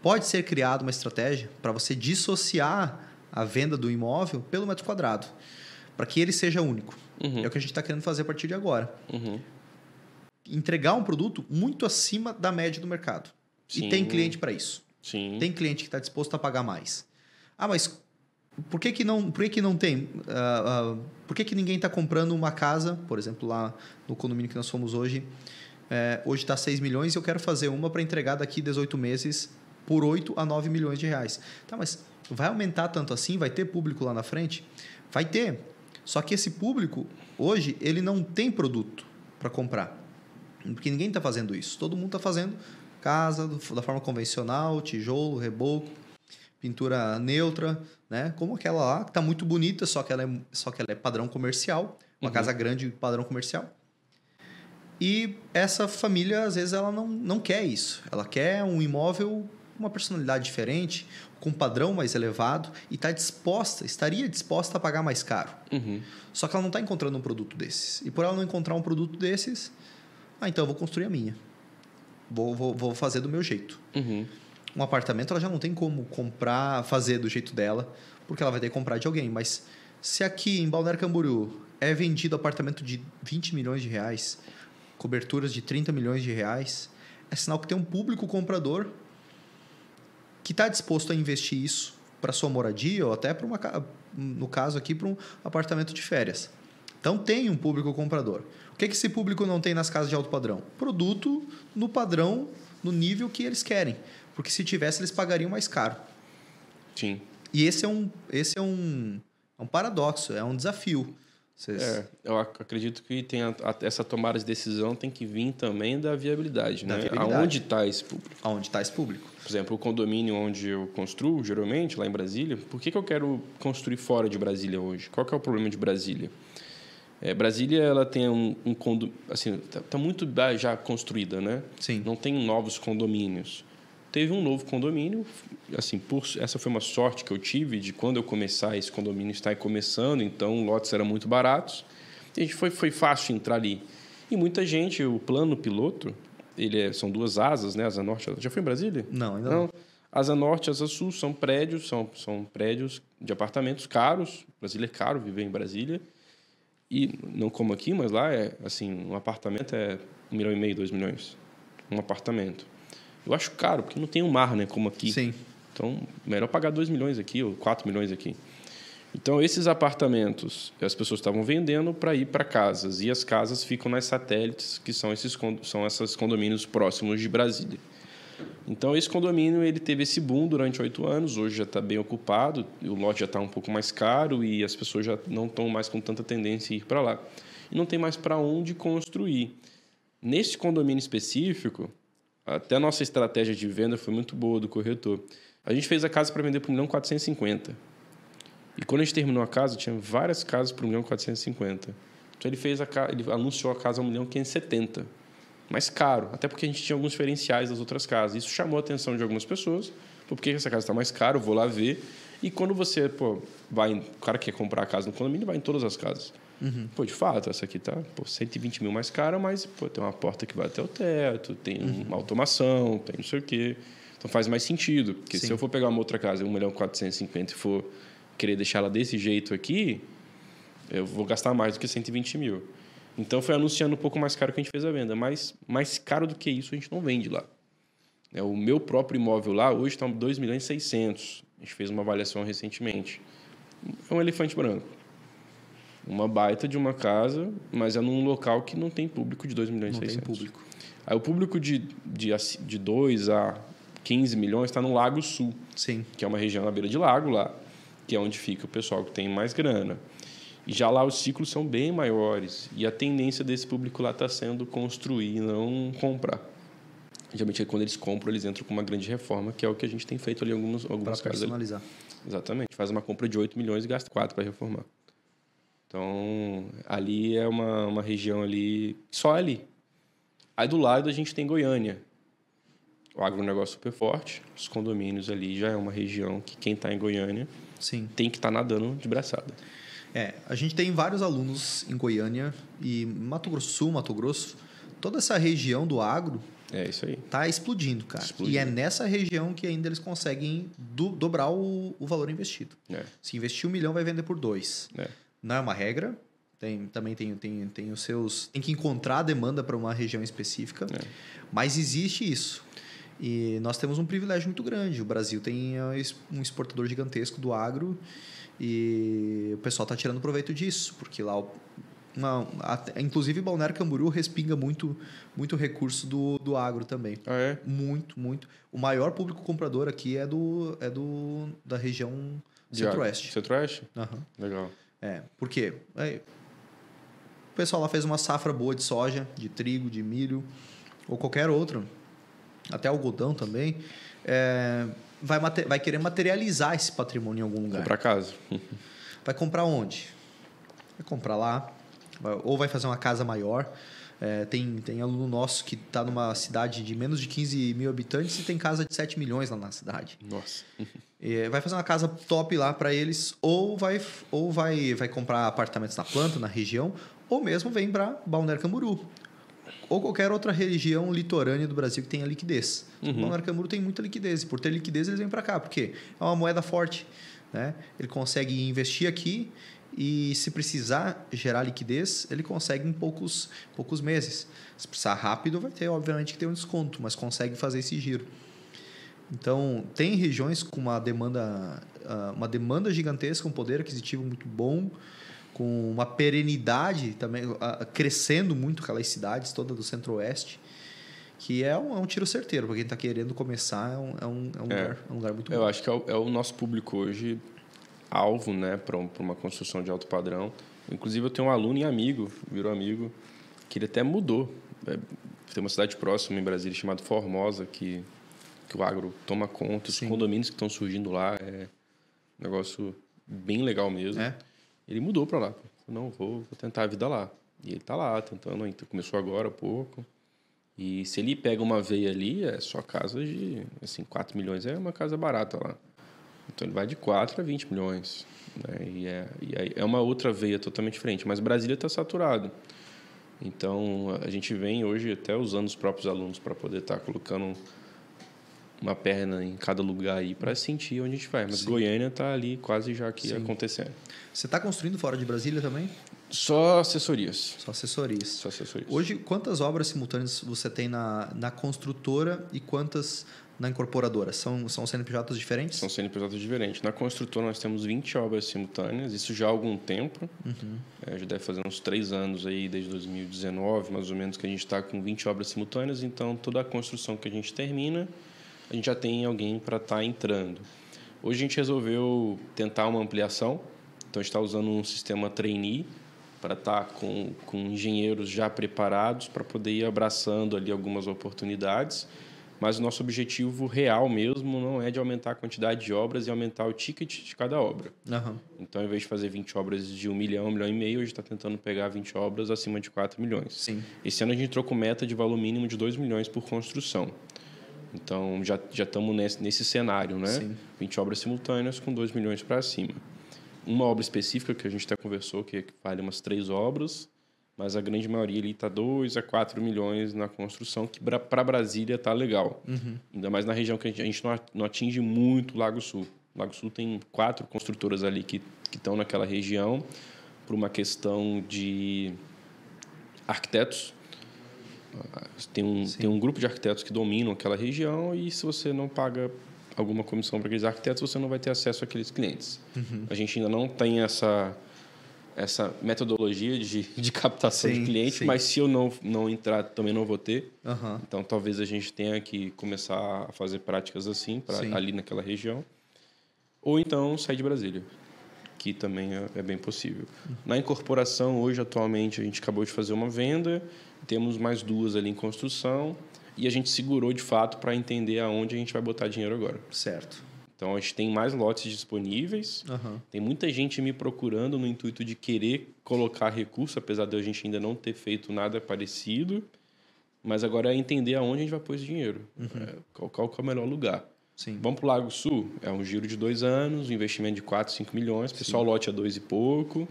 pode ser criada uma estratégia para você dissociar a venda do imóvel pelo metro quadrado, para que ele seja único. Uhum. É o que a gente está querendo fazer a partir de agora. Uhum. Entregar um produto muito acima da média do mercado. Sim. E tem cliente para isso. Sim. Tem cliente que está disposto a pagar mais. Ah, mas por que, que, não, por que, que não tem? Uh, uh, por que, que ninguém está comprando uma casa, por exemplo, lá no condomínio que nós fomos hoje, é, hoje está 6 milhões e eu quero fazer uma para entregar daqui 18 meses por 8 a 9 milhões de reais. Tá, mas vai aumentar tanto assim? Vai ter público lá na frente? Vai ter. Só que esse público, hoje, ele não tem produto para comprar. Porque ninguém está fazendo isso. Todo mundo está fazendo casa da forma convencional, tijolo, reboco, pintura neutra, né? Como aquela lá, que está muito bonita, só que ela é, só que ela é padrão comercial. Uma uhum. casa grande, padrão comercial. E essa família, às vezes, ela não, não quer isso. Ela quer um imóvel uma personalidade diferente, com um padrão mais elevado e está disposta, estaria disposta a pagar mais caro. Uhum. Só que ela não está encontrando um produto desses. E por ela não encontrar um produto desses, ah, então eu vou construir a minha. Vou, vou, vou fazer do meu jeito. Uhum. Um apartamento ela já não tem como comprar, fazer do jeito dela, porque ela vai ter que comprar de alguém. Mas se aqui em Balneário Camboriú é vendido apartamento de 20 milhões de reais, coberturas de 30 milhões de reais, é sinal que tem um público comprador que está disposto a investir isso para sua moradia ou até para uma no caso aqui para um apartamento de férias. Então tem um público comprador. O que, que esse público não tem nas casas de alto padrão? Produto no padrão, no nível que eles querem. Porque se tivesse, eles pagariam mais caro. Sim. E esse é um, esse é um, é um paradoxo, é um desafio. Vocês... É, eu acredito que tem a, a, essa tomada de decisão tem que vir também da viabilidade, da né? Viabilidade. Aonde está esse público? Aonde está esse público? Por exemplo, o condomínio onde eu construo, geralmente, lá em Brasília, por que, que eu quero construir fora de Brasília hoje? Qual que é o problema de Brasília? É, Brasília ela tem um, um condomínio, assim, tá, tá, muito já construída, né? Sim. Não tem novos condomínios teve um novo condomínio. Assim, por, essa foi uma sorte que eu tive de quando eu começar, esse condomínio está começando, então lotes eram muito baratos. E a gente foi, foi fácil entrar ali. E muita gente, o plano piloto, ele é, são duas asas, né? Asa Norte. Já foi em Brasília? Não, ainda não. não. Asa Norte e Asa Sul são prédios, são, são prédios de apartamentos caros. Brasília é caro viver em Brasília. E não como aqui, mas lá é assim, um apartamento é um milhão e meio, dois milhões. Um apartamento. Eu acho caro, porque não tem um mar, né, como aqui. Sim. Então, melhor pagar 2 milhões aqui ou 4 milhões aqui. Então, esses apartamentos as pessoas estavam vendendo para ir para casas. E as casas ficam nas satélites, que são esses são esses condomínios próximos de Brasília. Então, esse condomínio ele teve esse boom durante oito anos. Hoje já está bem ocupado, o lote já está um pouco mais caro e as pessoas já não estão mais com tanta tendência a ir para lá. E não tem mais para onde construir. Nesse condomínio específico, até a nossa estratégia de venda foi muito boa do corretor. A gente fez a casa para vender por 1 milhão 450. E quando a gente terminou a casa, tinha várias casas por 1 milhão 450. Então ele fez a ele anunciou a casa a 1 milhão 570. Mais caro, até porque a gente tinha alguns diferenciais das outras casas. Isso chamou a atenção de algumas pessoas. Por que essa casa está mais cara? Eu vou lá ver. E quando você, pô, vai, o cara quer comprar a casa no condomínio, vai em todas as casas. Uhum. Pô, de fato, essa aqui tá pô, 120 mil mais cara, mas pô, tem uma porta que vai até o teto, tem uhum. uma automação, tem não sei o quê. Então faz mais sentido. Porque Sim. se eu for pegar uma outra casa, 1 milhão e 450 e for querer deixar ela desse jeito aqui, eu vou gastar mais do que 120 mil. Então foi anunciando um pouco mais caro que a gente fez a venda. Mas mais caro do que isso a gente não vende lá. É, o meu próprio imóvel lá hoje está 2 milhões e 600. A gente fez uma avaliação recentemente. É um elefante branco. Uma baita de uma casa, mas é num local que não tem público de 2 milhões Não e tem 600. público. Aí o público de, de, de 2 a 15 milhões está no Lago Sul, Sim. que é uma região na beira de lago lá, que é onde fica o pessoal que tem mais grana. E já lá os ciclos são bem maiores. E a tendência desse público lá está sendo construir, não comprar. Geralmente, quando eles compram, eles entram com uma grande reforma, que é o que a gente tem feito ali em algumas, Para algumas casas. ali. personalizar. Exatamente. Faz uma compra de 8 milhões e gasta 4 para reformar. Então, ali é uma, uma região ali, só ali. Aí do lado a gente tem Goiânia. O agronegócio super forte, os condomínios ali já é uma região que quem está em Goiânia Sim. tem que estar nadando de braçada. É, a gente tem vários alunos em Goiânia e Mato Grosso Sul, Mato Grosso. Toda essa região do agro É isso aí. tá explodindo, cara. Explodindo. E é nessa região que ainda eles conseguem do- dobrar o, o valor investido. É, Se investir um milhão, vai vender por dois. é. Não é uma regra. Tem, também tem, tem, tem os seus. Tem que encontrar a demanda para uma região específica. É. Mas existe isso. E nós temos um privilégio muito grande. O Brasil tem es- um exportador gigantesco do agro e o pessoal está tirando proveito disso, porque lá, o- uma, até- inclusive, Balneário Camboriú respinga muito, muito recurso do, do agro também. Ah, é? Muito, muito. O maior público comprador aqui é do, é do da região centro-oeste. Centro-oeste? Aham. Legal. É, por quê? É, o pessoal lá fez uma safra boa de soja, de trigo, de milho, ou qualquer outro, até algodão também, é, vai, vai querer materializar esse patrimônio em algum lugar. Comprar casa. Vai comprar onde? Vai comprar lá, ou vai fazer uma casa maior. É, tem, tem aluno nosso que está numa cidade de menos de 15 mil habitantes e tem casa de 7 milhões lá na cidade. Nossa. É, vai fazer uma casa top lá para eles, ou vai ou vai, vai comprar apartamentos na planta, na região, ou mesmo vem para Balneário Camboriú. Ou qualquer outra região litorânea do Brasil que tenha liquidez. Uhum. Balneário Camboriú tem muita liquidez, e por ter liquidez eles vêm para cá, porque é uma moeda forte. Né? Ele consegue investir aqui e, se precisar gerar liquidez, ele consegue em poucos, poucos meses. Se precisar rápido, vai ter, obviamente, que ter um desconto, mas consegue fazer esse giro. Então, tem regiões com uma demanda, ah, uma demanda gigantesca, um poder aquisitivo muito bom, com uma perenidade também, ah, crescendo muito aquelas cidades todas do centro-oeste, que é um, é um tiro certeiro para quem está querendo começar, é um, é um, é um É. lugar, é um lugar muito Eu bom. acho que é o, é o nosso público hoje alvo, né, para uma construção de alto padrão. Inclusive eu tenho um aluno e amigo, virou amigo, que ele até mudou. É, tem uma cidade próxima em Brasília chamada Formosa que que o agro toma conta, os Sim. condomínios que estão surgindo lá é um negócio bem legal mesmo. É? Ele mudou para lá. Não, vou, vou tentar a vida lá. E ele tá lá tentando, então começou agora há pouco. E se ele pega uma veia ali, é só casa de, assim, 4 milhões é uma casa barata lá. Então ele vai de 4 a 20 milhões. Né? E, é, e é uma outra veia totalmente diferente. Mas Brasília está saturado. Então a gente vem hoje até usando os próprios alunos para poder estar colocando uma perna em cada lugar aí para sentir onde a gente vai. Mas Sim. Goiânia está ali quase já aqui Sim. acontecendo. Você está construindo fora de Brasília também? Só assessorias. Só assessorias. Só assessorias. Hoje, quantas obras simultâneas você tem na, na construtora e quantas na incorporadora? São, são CNPJs diferentes? São CNPJs diferentes. Na construtora nós temos 20 obras simultâneas, isso já há algum tempo. Uhum. É, já deve fazer uns três anos aí, desde 2019, mais ou menos, que a gente está com 20 obras simultâneas. Então, toda a construção que a gente termina, a gente já tem alguém para estar entrando. Hoje a gente resolveu tentar uma ampliação. Então, a gente está usando um sistema trainee para estar com, com engenheiros já preparados para poder ir abraçando ali algumas oportunidades. Mas o nosso objetivo real mesmo não é de aumentar a quantidade de obras e aumentar o ticket de cada obra. Aham. Então, ao invés de fazer 20 obras de 1 milhão, 1 milhão e meio, a gente está tentando pegar 20 obras acima de 4 milhões. Sim. Esse ano a gente entrou com meta de valor mínimo de 2 milhões por construção. Então, já já estamos nesse, nesse cenário, né? Sim. 20 obras simultâneas com 2 milhões para cima. Uma obra específica que a gente até conversou, que vale umas três obras, mas a grande maioria ali está 2 a 4 milhões na construção, que para Brasília está legal. Uhum. Ainda mais na região que a gente, a gente não, atinge muito o Lago Sul. O Lago Sul tem quatro construtoras ali que estão naquela região por uma questão de arquitetos. Tem um, tem um grupo de arquitetos que dominam aquela região e se você não paga alguma comissão para aqueles arquitetos, você não vai ter acesso àqueles clientes. Uhum. A gente ainda não tem essa essa metodologia de, de captação Sim, de cliente, sim. mas se eu não, não entrar, também não vou ter. Aham. Então, talvez a gente tenha que começar a fazer práticas assim, pra, Sim. ali naquela região. Ou então sair de Brasília, que também é, é bem possível. Na incorporação, hoje, atualmente, a gente acabou de fazer uma venda, temos mais duas ali em construção, e a gente segurou de fato para entender aonde a gente vai botar dinheiro agora. Certo. Então, a gente tem mais lotes disponíveis, Aham. tem muita gente me procurando no intuito de querer colocar recurso, apesar de a gente ainda não ter feito nada parecido. Mas agora é entender aonde a gente vai pôr esse dinheiro. É, qual, é o melhor lugar. Sim. Vamos para o Lago Sul, é um giro de dois anos, um investimento de 4, 5 milhões, pessoal lote a dois e pouco,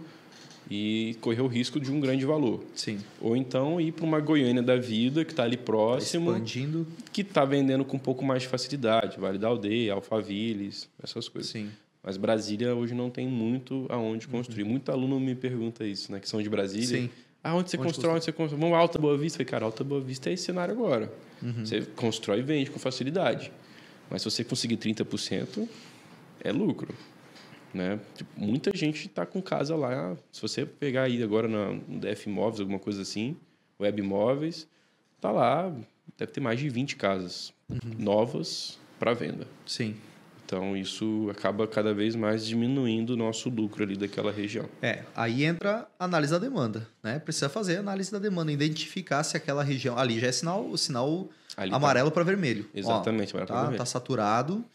e correr o risco de um grande valor. Sim. Ou então ir para uma Goiânia da vida, que está ali Tá próximo, Expandindo. que está vendendo com um pouco mais de facilidade. Vale da Aldeia, Alphavilles, essas coisas. Sim. Mas Brasília hoje não tem muito aonde construir. Muito aluno me pergunta isso, né? Que são de Brasília. Sim. Ah, onde você Onde constrói? Onde você constrói? Vamos Alta Boa Vista? Falei, cara, Alta Boa Vista é esse cenário agora. Você constrói e vende com facilidade. Mas se você conseguir 30%, é lucro. Né? Tipo, muita gente está com casa lá. Se você pegar aí agora na- no DF Imóveis, alguma coisa assim, Web Imóveis, tá lá, deve ter mais de 20 casas novas para venda. Sim. Então, isso acaba cada vez mais diminuindo o nosso lucro ali daquela região. É, aí entra a análise da demanda, né? Precisa fazer a análise da demanda, identificar se aquela região ali já é sinal, sinal Ali tá- amarelo para vermelho. Ó, Exatamente, amarelo pra tá, vermelho. tá saturado,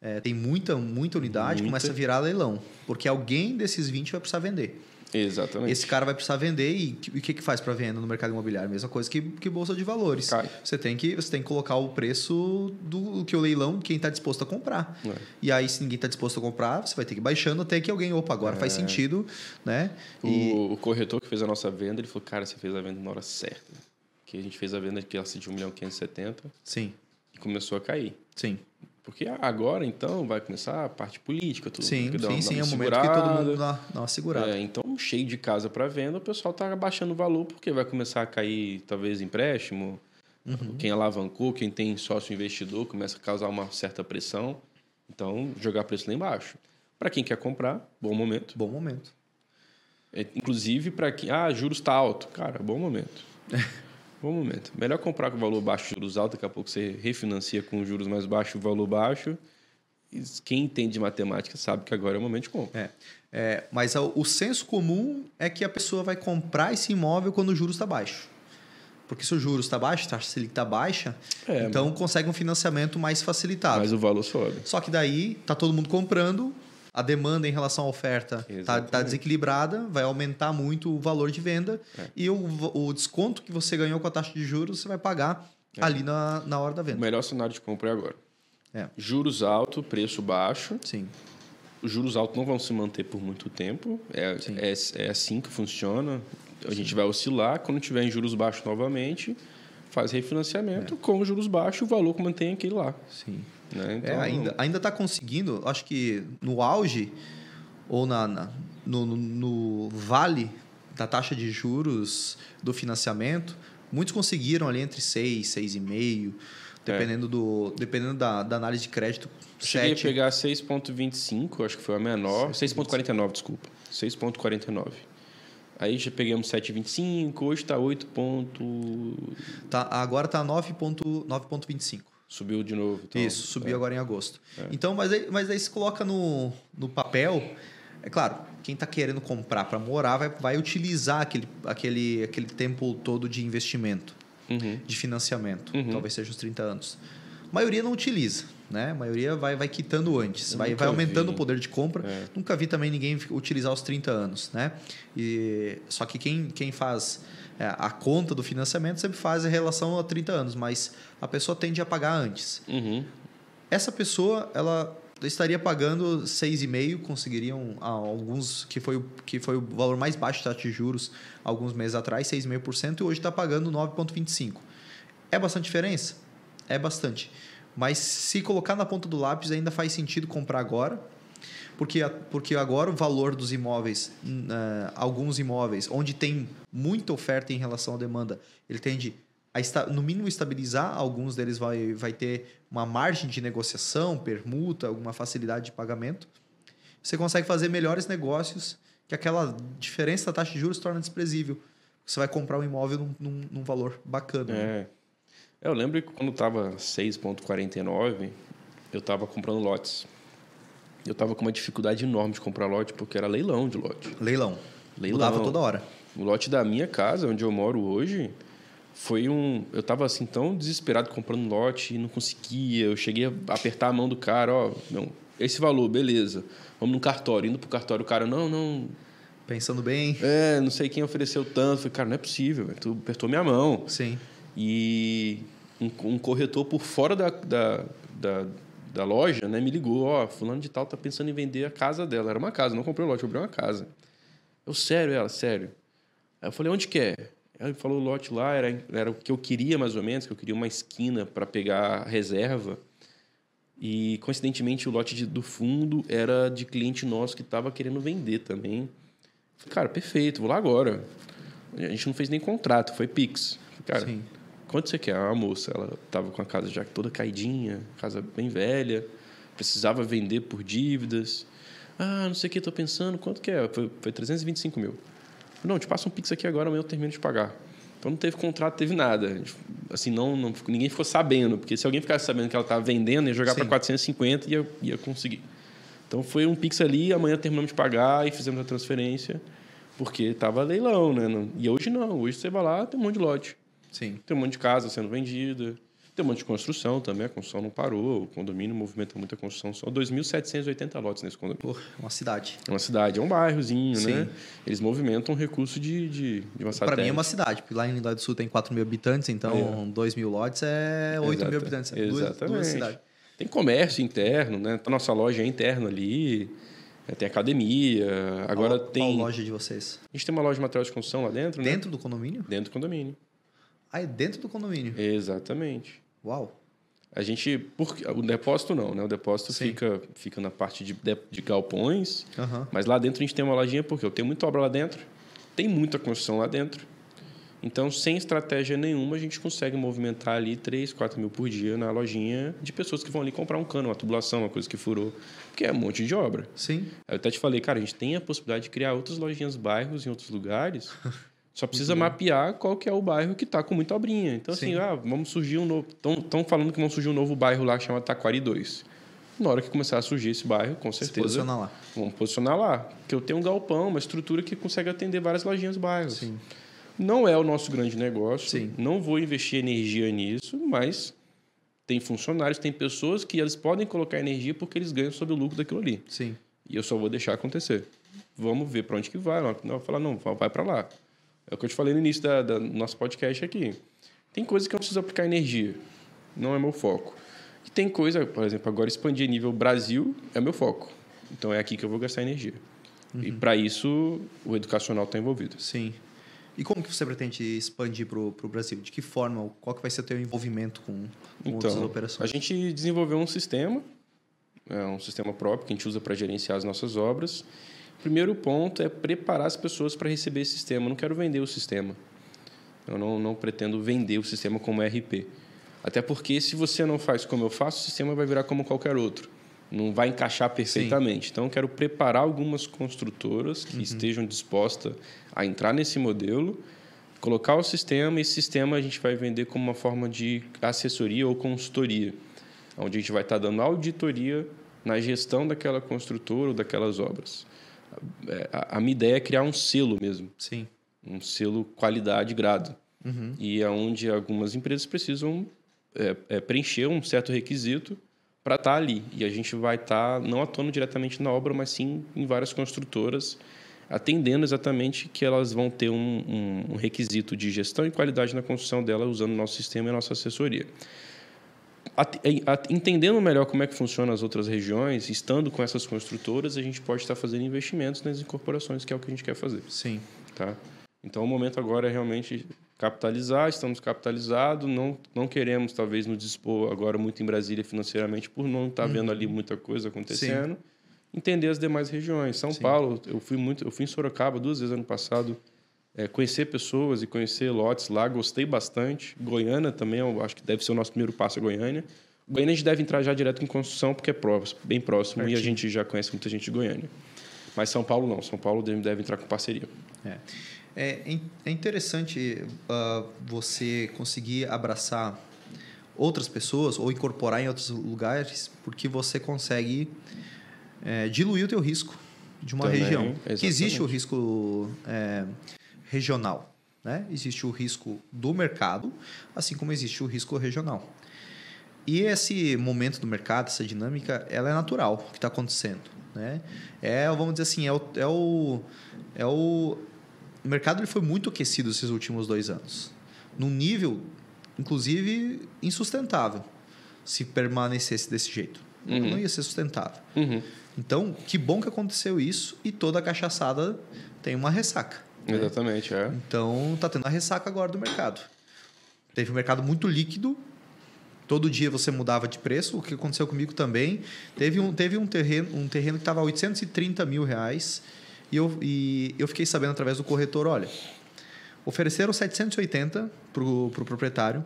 é, tem muita, muita unidade, Muita. começa a virar leilão, porque alguém desses 20 vai precisar vender. Exatamente. Esse cara vai precisar vender e o que, que faz para venda no mercado imobiliário? Mesma coisa que, que bolsa de valores. Cai. Você tem que você tem que colocar o preço do que o leilão, quem está disposto a comprar. É. E aí, se ninguém está disposto a comprar, você vai ter que ir baixando até que alguém, opa, agora É. faz sentido, né? E O, o corretor que fez a nossa venda, ele falou, cara, você fez a venda na hora certa. Que a gente fez a venda de classe de 1 milhão 570 sim, e começou a cair. sim. Porque agora, então, vai começar a parte política, tudo. Sim, sim, uma- sim, dá é uma um momento que todo mundo dá, dá uma segurada. É, então, cheio de casa para venda, o pessoal está abaixando o valor porque vai começar a cair, talvez, empréstimo. Uhum. Quem alavancou, quem tem sócio investidor, começa a causar uma certa pressão. Então, jogar preço lá embaixo. Para quem quer comprar, bom momento. Bom momento. É, Inclusive, para quem. Ah, juros está alto. Cara, bom momento. bom momento. Melhor comprar com valor baixo, juros altos, daqui a pouco você refinancia com juros mais baixos, valor baixo. Quem entende de matemática sabe que agora é o momento de compra. É, é, mas o senso comum é que a pessoa vai comprar esse imóvel quando o juros está baixo. Porque se o juros está baixo, a taxa Selic está baixa, É, então consegue um financiamento mais facilitado. Mas o valor sobe. Só que daí tá todo mundo comprando, a demanda em relação à oferta tá, Exatamente. tá desequilibrada, vai aumentar muito o valor de venda É. e o, o desconto que você ganhou com a taxa de juros você vai pagar É. ali na, na hora da O venda. melhor cenário de compra é agora. É. Juros altos, preço baixo. Sim, Os juros altos não vão se manter por muito tempo. É, Sim. é, é assim que funciona. A gente vai oscilar. Quando tiver em juros baixos novamente, faz refinanciamento. Com juros baixos, o valor que mantém aquele lá. sim. Né? É, Então, ainda, ainda tá conseguindo, acho que no auge ou na, na- no, no- no vale da taxa de juros do financiamento, muitos conseguiram ali entre 6, 6,5, dependendo, do, dependendo da, da análise de crédito, Cheguei 7. a pegar 6,25, acho que foi a menor. 6,49, desculpa. 6,49. Aí já pegamos 7,25, hoje está 8. ponto- Tá, agora tá 9,25. Subiu de novo. então, Isso, subiu é. agora em agosto. Então, mas aí, mas aí se coloca no, no papel. É claro, quem está querendo comprar para morar vai, vai utilizar aquele, aquele, aquele tempo todo de investimento, Uhum. de financiamento. Uhum. Talvez seja os 30 anos. A maioria não utiliza, né? A maioria vai, vai quitando antes, vai, vai aumentando vi. o poder de compra. É. Nunca vi também ninguém utilizar os 30 anos, né? E, só que quem, quem faz é, a conta do financiamento sempre faz em relação a 30 anos, mas a pessoa tende a pagar antes. Uhum. Essa pessoa, ela estaria pagando 6,5, conseguiriam alguns que foi, o, que foi o valor mais baixo da taxa de juros alguns meses atrás, 6,5%, e hoje está pagando 9,25%. É bastante diferença? É bastante. Mas se colocar na ponta do lápis, ainda faz sentido comprar agora, porque, porque agora o valor dos imóveis, uh, alguns imóveis, onde tem muita oferta em relação à demanda, ele tende a, no mínimo, estabilizar. Alguns deles vai, vai ter uma margem de negociação, permuta, alguma facilidade de pagamento. Você consegue fazer melhores negócios que aquela diferença da taxa de juros torna desprezível. Você vai comprar um imóvel num, num, num valor bacana. É. Né? Eu lembro que quando estava 6,49, eu estava comprando lotes. Eu estava com uma dificuldade enorme de comprar lote, porque era leilão de lote. Leilão. Leilão. Mudava toda hora. O lote da minha casa, onde eu moro hoje, foi um. Eu tava assim tão desesperado comprando lote e não conseguia. Eu cheguei a apertar a mão do cara, ó, não, esse valor, beleza. Vamos no cartório. Indo pro cartório, o cara, não, não. Pensando bem. É, não sei quem ofereceu tanto. falei, cara, não é possível, tu apertou minha mão. Sim. E um, um corretor por fora da, da, da, da, loja, né, me ligou, ó, fulano de tal tá pensando em vender a casa dela. Era uma casa, não comprei o lote, comprei uma casa. Eu, sério, ela, sério. Aí eu falei, onde que é? Ele falou o lote lá, era, era o que eu queria mais ou menos, que eu queria uma esquina para pegar reserva. E, coincidentemente, o lote de, do fundo era de cliente nosso que estava querendo vender também. Falei, cara, perfeito, vou lá agora. A gente não fez nem contrato, foi Pix. Cara, Sim. Quanto você quer? A moça, ela estava com a casa já toda caidinha, casa bem velha, precisava vender por dívidas. Ah, não sei o que, estou pensando, quanto que é? Foi, foi 325 mil. Não, te passa um Pix aqui agora, amanhã eu termino de pagar. Então não teve contrato, teve nada. Assim, não, não ninguém ficou sabendo, porque se alguém ficasse sabendo que ela estava vendendo, ia jogar para 450 e ia, ia conseguir. Então foi um Pix ali, amanhã terminamos de pagar e fizemos a transferência, porque estava leilão, né? E hoje não, hoje você vai lá, tem um monte de lote. Sim. Tem um monte de casa sendo vendida. Tem um monte de construção também, a construção não parou, o condomínio movimenta muita construção. São 2.780 lotes nesse condomínio. Porra, uma cidade. É uma cidade, é um bairrozinho, Sim. né? Eles movimentam recurso de, de, de uma Para mim é uma cidade, porque lá em Rio do Sul tem 4 mil habitantes, então é. 2 mil lotes é 8 Exato. mil habitantes. É Exatamente. Duas, duas cidades. Tem comércio interno, né? A nossa loja é interna ali. É, tem academia, agora qual, tem... Qual loja de vocês? A gente tem uma loja de material de construção lá dentro, né? Dentro do condomínio? Dentro do condomínio. Ah, é dentro do condomínio? Exatamente. Uau. A gente. Porque, o depósito não, né? O depósito fica, fica na parte de, de, de galpões. Uhum. Mas lá dentro a gente tem uma lojinha, porque eu tenho muita obra lá dentro, tem muita construção lá dentro. Então, sem estratégia nenhuma, a gente consegue movimentar ali 3, 4 mil por dia na lojinha de pessoas que vão ali comprar um cano, uma tubulação, uma coisa que furou. Porque é um monte de obra. Sim. Eu até te falei, cara, a gente tem a possibilidade de criar outras lojinhas bairros em outros lugares Só precisa mapear qual que é o bairro que está com muita obrinha. Então, assim, Sim. assim, ah, vamos surgir um novo. Estão falando que vão surgir um novo bairro lá que chama Taquari 2. Na hora que começar a surgir esse bairro, com certeza. Se posicionar lá. Vamos posicionar lá. Porque eu tenho um galpão, uma estrutura que consegue atender várias lojinhas bairros. Sim. Não é o nosso grande negócio. Sim. Não vou investir energia nisso, mas tem funcionários, tem pessoas que eles podem colocar energia porque eles ganham sobre o lucro daquilo ali. Sim. E eu só vou deixar acontecer. Vamos ver para onde que vai. Não, falar, não, vai para lá. É o que eu te falei no início da, da nosso podcast aqui. Tem coisas que eu preciso aplicar energia. Não é meu foco. E tem coisa, por exemplo, agora expandir nível Brasil é meu foco. Então é aqui que eu vou gastar energia. Uhum. E para isso o educacional está envolvido. Sim. E como que você pretende expandir para o Brasil? De que forma? Qual que vai ser o teu envolvimento com, com então, outras operações? A gente desenvolveu um sistema, é um sistema próprio que a gente usa para gerenciar as nossas obras primeiro ponto é preparar as pessoas para receber esse sistema. Eu não quero vender o sistema. Eu não, não pretendo vender o sistema como RP. Até porque, se você não faz como eu faço, o sistema vai virar como qualquer outro. Não vai encaixar perfeitamente. Sim. Então, eu quero preparar algumas construtoras que uhum. estejam dispostas a entrar nesse modelo, colocar o sistema, e esse sistema a gente vai vender como uma forma de assessoria ou consultoria, onde a gente vai estar dando auditoria na gestão daquela construtora ou daquelas obras. É, a, a minha ideia é criar um selo mesmo. Sim. Um selo qualidade grado. Uhum. E é onde algumas empresas precisam é, é, preencher um certo requisito para estar tá ali. E a gente vai estar tá, não atuando diretamente na obra, mas sim em várias construtoras, atendendo exatamente que elas vão ter um, um, um requisito de gestão e qualidade na construção dela usando o nosso sistema e a nossa assessoria. Entendendo melhor como é que funciona as outras regiões, estando com essas construtoras, a gente pode estar fazendo investimentos nas incorporações, que é o que a gente quer fazer. Sim. Tá? Então, o momento agora é realmente capitalizar, estamos capitalizados, não, não queremos, talvez, nos dispor agora muito em Brasília financeiramente, por não estar uhum. vendo ali muita coisa acontecendo. Sim. Entender as demais regiões. São Sim. Paulo, eu fui muito, eu fui em Sorocaba duas vezes ano passado, é, conhecer pessoas e conhecer lotes lá, gostei bastante. Goiânia também, acho que deve ser o nosso primeiro passo a Goiânia. Goiânia a gente deve entrar já direto em construção, porque é próximo, bem próximo e a gente já conhece muita gente de Goiânia. Mas São Paulo não, São Paulo deve, deve entrar com parceria. É. É, é interessante uh, você conseguir abraçar outras pessoas ou incorporar em outros lugares, porque você consegue é, diluir o teu risco de uma Também, região. Exatamente. Que existe o risco é, regional, né? Existe o risco do mercado, assim como existe o risco regional. E esse momento do mercado, essa dinâmica, ela é natural, que está acontecendo, né? É, vamos dizer assim, é o, é o, é o o mercado ele foi muito aquecido esses últimos dois anos. Num nível, inclusive, insustentável. Se permanecesse desse jeito. Uhum. Não ia ser sustentável. Uhum. Então, que bom que aconteceu isso e toda a cachaçada tem uma ressaca. Né? Exatamente, é. Então, tá tendo a ressaca agora do mercado. Teve um mercado muito líquido, todo dia você mudava de preço, o que aconteceu comigo também. Teve um, teve um terreno, um terreno que estava a 830 mil reais e eu, e eu fiquei sabendo através do corretor, olha, ofereceram 780 para o pro proprietário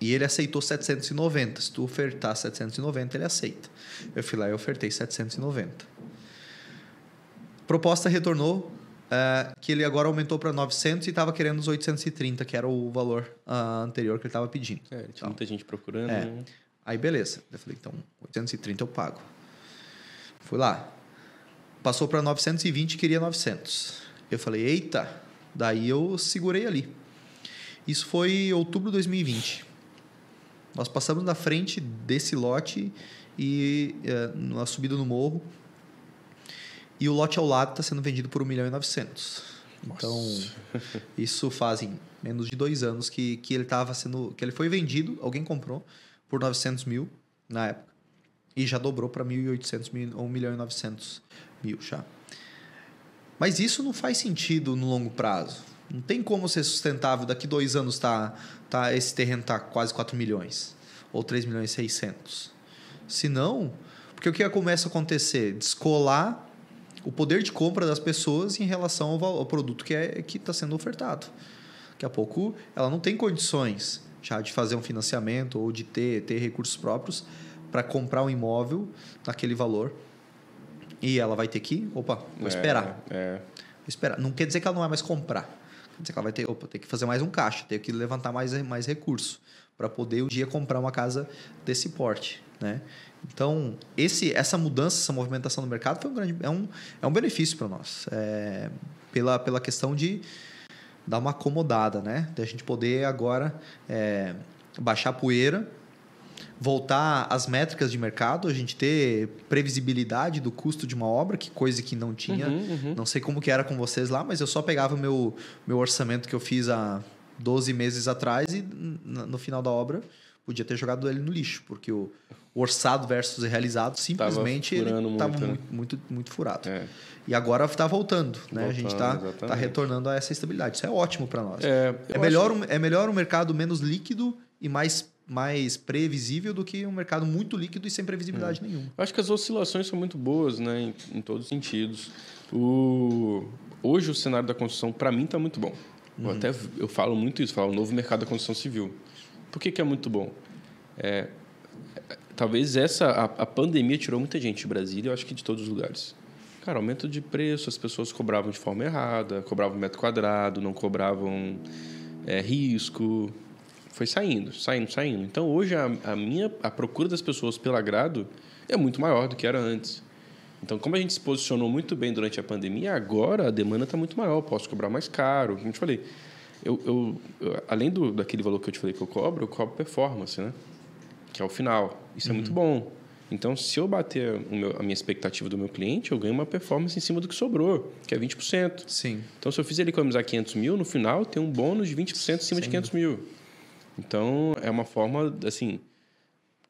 e ele aceitou 790. Se tu ofertar 790, ele aceita. Eu fui lá e ofertei 790. Proposta retornou uh, que ele agora aumentou para 900 e estava querendo os 830, que era o valor uh, anterior que ele estava pedindo. É, tinha então, muita gente procurando. É. Né? Aí beleza. Eu falei, então 830 eu pago. Fui lá, Passou para 920 queria 900. Eu falei, eita, daí eu segurei ali. Isso foi em outubro de 2020. Nós passamos na frente desse lote e é, na subida no morro. E o lote ao lado está sendo vendido por 1 milhão e 900. Então, isso fazem menos de dois anos que, que ele estava sendo. que ele foi vendido, alguém comprou por 900 mil na época. E já dobrou para 1.800 ou 1 milhão e 900 mil já. Mas isso não faz sentido no longo prazo. Não tem como ser sustentável daqui dois anos tá, tá esse terreno tá quase 4 milhões ou 3 milhões e 600. Se não, porque o que começa a acontecer? Descolar o poder de compra das pessoas em relação ao, ao produto que é que está sendo ofertado. Daqui a pouco ela não tem condições já de fazer um financiamento ou de ter, ter recursos próprios para comprar um imóvel naquele valor e ela vai ter que, opa, vou é, esperar. É. Vou esperar. Não quer dizer que ela não vai mais comprar. Quer dizer que ela vai ter, opa, ter que fazer mais um caixa, ter que levantar mais, mais recurso para poder um dia comprar uma casa desse porte, né? Então, esse, essa mudança, essa movimentação no mercado foi um grande, é um, é um benefício para nós. É, pela, pela questão de dar uma acomodada, né? De a gente poder agora é, baixar a poeira voltar às métricas de mercado, a gente ter previsibilidade do custo de uma obra, que coisa que não tinha. Uhum, uhum. Não sei como que era com vocês lá, mas eu só pegava o meu, meu orçamento que eu fiz há 12 meses atrás e no final da obra podia ter jogado ele no lixo, porque o orçado versus realizado simplesmente ele estava muito, né? muito, muito, muito, furado. É. E agora está voltando, né? Voltando, a gente está tá retornando a essa estabilidade. Isso é ótimo para nós. É, é melhor, acho... é melhor um mercado menos líquido e mais mais previsível do que um mercado muito líquido e sem previsibilidade é. nenhuma. Acho que as oscilações são muito boas, né, em, em todos os sentidos. O... Hoje o cenário da construção para mim está muito bom. Uhum. Eu até eu falo muito isso, falo o novo mercado da construção civil. Por que, que é muito bom? É, talvez essa a, a, pandemia tirou muita gente de Brasília, eu acho que de todos os lugares. Cara, aumento de preço, as pessoas cobravam de forma errada, cobravam metro quadrado, não cobravam é, risco, foi saindo, saindo, saindo. Então hoje a, a, minha a procura das pessoas pelo agrado é muito maior do que era antes. Então, como a gente se posicionou muito bem durante a pandemia, agora a demanda está muito maior, posso cobrar mais caro. Como eu te falei, eu, eu, além do, daquele valor que eu te falei que eu cobro, eu cobro performance, né? Que é o final. Isso uhum. é muito uhum. bom. Então, se eu bater meu, a minha expectativa do meu cliente, eu ganho uma performance em cima do que sobrou, que é 20%. Sim. Então, se eu fizer ele economizar 500 mil, no final tem um bônus de 20% em cima Sim. de 500 mil. Então, é uma forma, assim,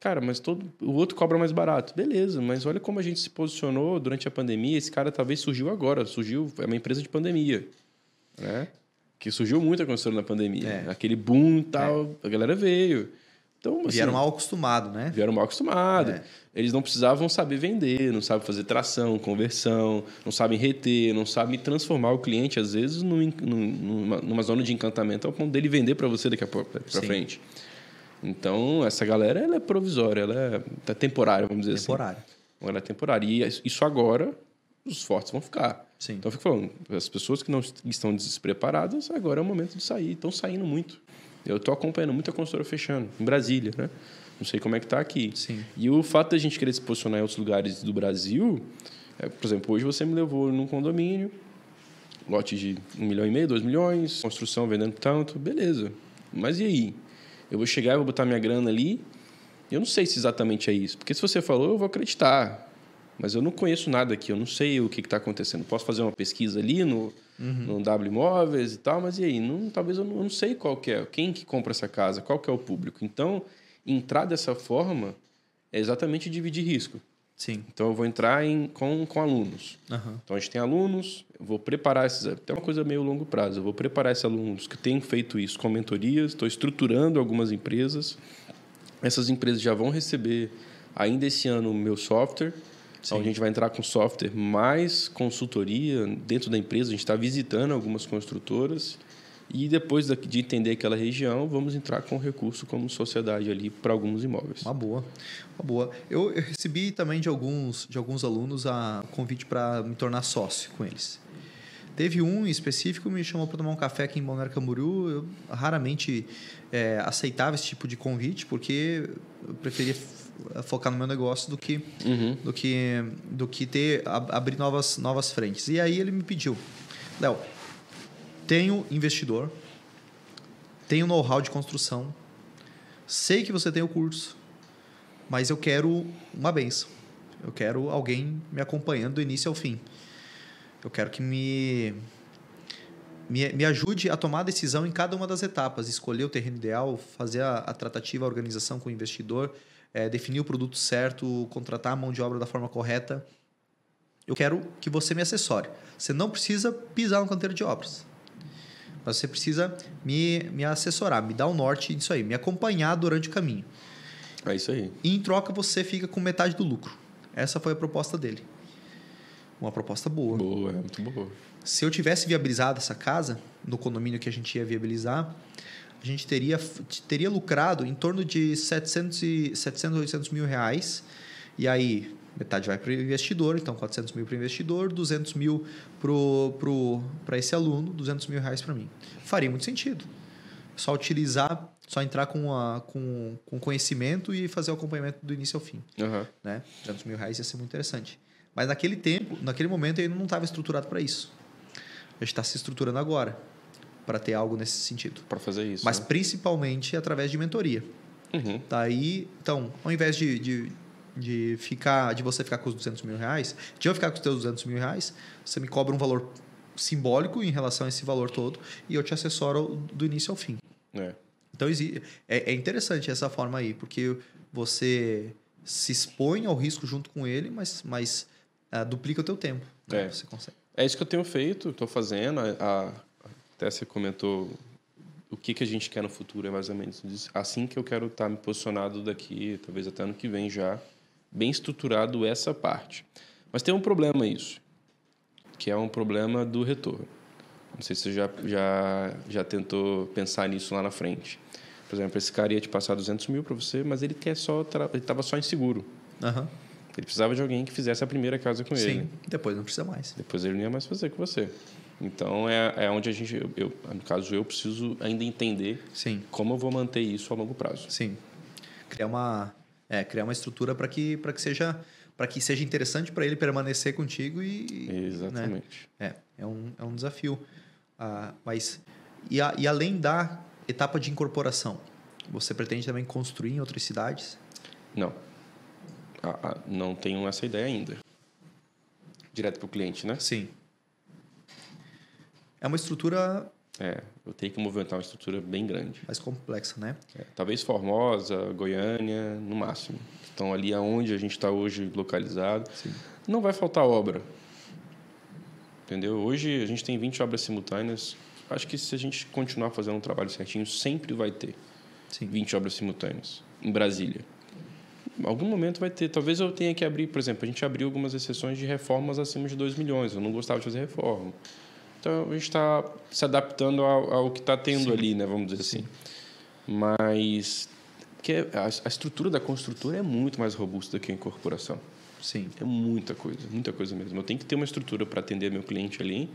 Cara, mas todo o outro cobra mais barato. Beleza, mas olha como a gente se posicionou durante a pandemia. Esse cara talvez surgiu agora, surgiu, é uma empresa de pandemia, né? Que surgiu muito a construção na pandemia. É. Aquele boom e tal, a galera veio. Então, assim, Vieram mal acostumados, né? vieram mal acostumados. É. Eles não precisavam saber vender, não sabem fazer tração, conversão, não sabem reter, não sabem transformar o cliente, às vezes, num, numa, numa zona de encantamento ao ponto dele vender para você daqui a pouco, para frente. Então, essa galera ela é provisória, ela é tá temporária, vamos dizer Temporário. assim. Ela é temporária. E isso agora, os fortes vão ficar. Sim. Então, eu fico falando, as pessoas que não estão despreparadas, agora é o momento de sair. Estão saindo muito. Eu estou acompanhando muita consultora fechando, em Brasília, né? Não sei como é que está aqui. Sim. E o fato da gente querer se posicionar em outros lugares do Brasil, é, por exemplo, hoje você me levou num condomínio, lote de um milhão e meio, dois milhões, construção vendendo tanto, beleza. Mas e aí? Eu vou chegar e vou botar minha grana ali, eu não sei se exatamente é isso. Porque se você falou, eu vou acreditar. Mas eu não conheço nada aqui, eu não sei o que está acontecendo. Posso fazer uma pesquisa ali no, no W Imóveis e tal, mas e aí? Não, talvez eu não, eu não sei qual que é, quem que compra essa casa, qual que é o público. Então, entrar dessa forma é exatamente dividir risco. Sim. Então, eu vou entrar em, com, com alunos. Aham. Então, a gente tem alunos, eu vou preparar esses... Até uma coisa meio longo prazo. Eu vou preparar esses alunos que têm feito isso com mentorias, estou estruturando algumas empresas. Essas empresas já vão receber, ainda esse ano, o meu software. Então, a gente vai entrar com software mais consultoria dentro da empresa. A gente está visitando algumas construtoras. E depois de entender aquela região, vamos entrar com recurso como sociedade ali para alguns imóveis. Uma boa. Uma boa. Eu, eu recebi também de alguns, de alguns alunos a convite para me tornar sócio com eles. Teve um em específico que me chamou para tomar um café aqui em Balneário Camboriú. Eu raramente é, aceitava esse tipo de convite porque eu preferia focar no meu negócio do que Uhum. do que do que ter ab- abrir novas novas frentes. E aí ele me pediu, Léo, tenho investidor, tenho know-how de construção, sei que você tem o curso, mas eu quero uma benção. Eu quero alguém me acompanhando do início ao fim. Eu quero que me me, me ajude a tomar a decisão em cada uma das etapas, escolher o terreno ideal, fazer a, a tratativa, a organização com o investidor, eh, definir o produto certo, contratar a mão de obra da forma correta. Eu quero que você me assessore. Você não precisa pisar no canteiro de obras. Mas você precisa me, me assessorar, me dar o norte disso aí, me acompanhar durante o caminho. É isso aí. E em troca você fica com metade do lucro. Essa foi a proposta dele. Uma proposta boa. Boa, é muito boa. Se eu tivesse viabilizado essa casa, no condomínio que a gente ia viabilizar, a gente teria, teria lucrado em torno de 700, e, 700 800 mil reais. E aí, metade vai para o investidor, então 400 mil para o investidor, 200 mil para esse aluno, 200 mil reais para mim. Faria muito sentido. Só utilizar, só entrar com, a, com, com conhecimento e fazer o acompanhamento do início ao fim Aham. né? 200 mil reais ia ser muito interessante. Mas naquele tempo, naquele momento, eu ainda não estava estruturado para isso. A gente está se estruturando agora para ter algo nesse sentido. Para fazer isso. Mas né? principalmente através de mentoria. Uhum. Daí, então, ao invés de, de, de, ficar, de você ficar com os 200 mil reais, de eu ficar com os teus 200 mil reais, você me cobra um valor simbólico em relação a esse valor todo e eu te assessoro do início ao fim. É. Então é, é interessante essa forma aí, porque você se expõe ao risco junto com ele, mas, mas ah, duplica o teu tempo. né? É. Você consegue. É isso que eu tenho feito, estou fazendo. A, a- até você comentou o que, que a gente quer no futuro, é mais ou menos assim que eu quero estar me posicionado daqui, talvez até ano que vem já, bem estruturado essa parte. Mas tem um problema isso, que é um problema do retorno. Não sei se você já, já, já tentou pensar nisso lá na frente. Por exemplo, esse cara ia te passar 200 mil para você, mas ele quer só ele estava só inseguro. Aham. Ele precisava de alguém que fizesse a primeira casa com ele. Sim, depois não precisa mais. Depois ele não ia mais fazer com você. Então é, é onde a gente, eu, eu- no caso eu preciso ainda entender Sim, como eu vou manter isso a longo prazo. sim. Criar uma, é, criar uma estrutura para que, que seja para que seja interessante para ele permanecer contigo e né? Exatamente. É, é um, é um desafio. Ah, mas, e, a- e além da etapa de incorporação, você pretende também construir em outras cidades? Não. Ah, ah, não tenho essa ideia ainda. Direto para o cliente, né? Sim. É uma estrutura É, eu tenho que movimentar uma estrutura bem grande. Mais complexa, né? É, talvez Formosa, Goiânia, no máximo. Então, ali aonde a gente está hoje localizado, Sim. não vai faltar obra. Entendeu? Hoje a gente tem 20 obras simultâneas. Acho que se a gente continuar fazendo um trabalho certinho, sempre vai ter Sim. 20 obras simultâneas em Brasília. Em algum momento vai ter. Talvez eu tenha que abrir, por exemplo, a gente abriu algumas exceções de reformas acima de 2 milhões. Eu não gostava de fazer reforma. Então a gente está se adaptando ao, ao que está tendo Sim. ali, né? Vamos dizer assim. Mas que é- a, a estrutura da construtora é muito mais robusta do que a incorporação. Sim. É muita coisa, muita coisa mesmo. Eu tenho que ter uma estrutura para atender meu cliente ali,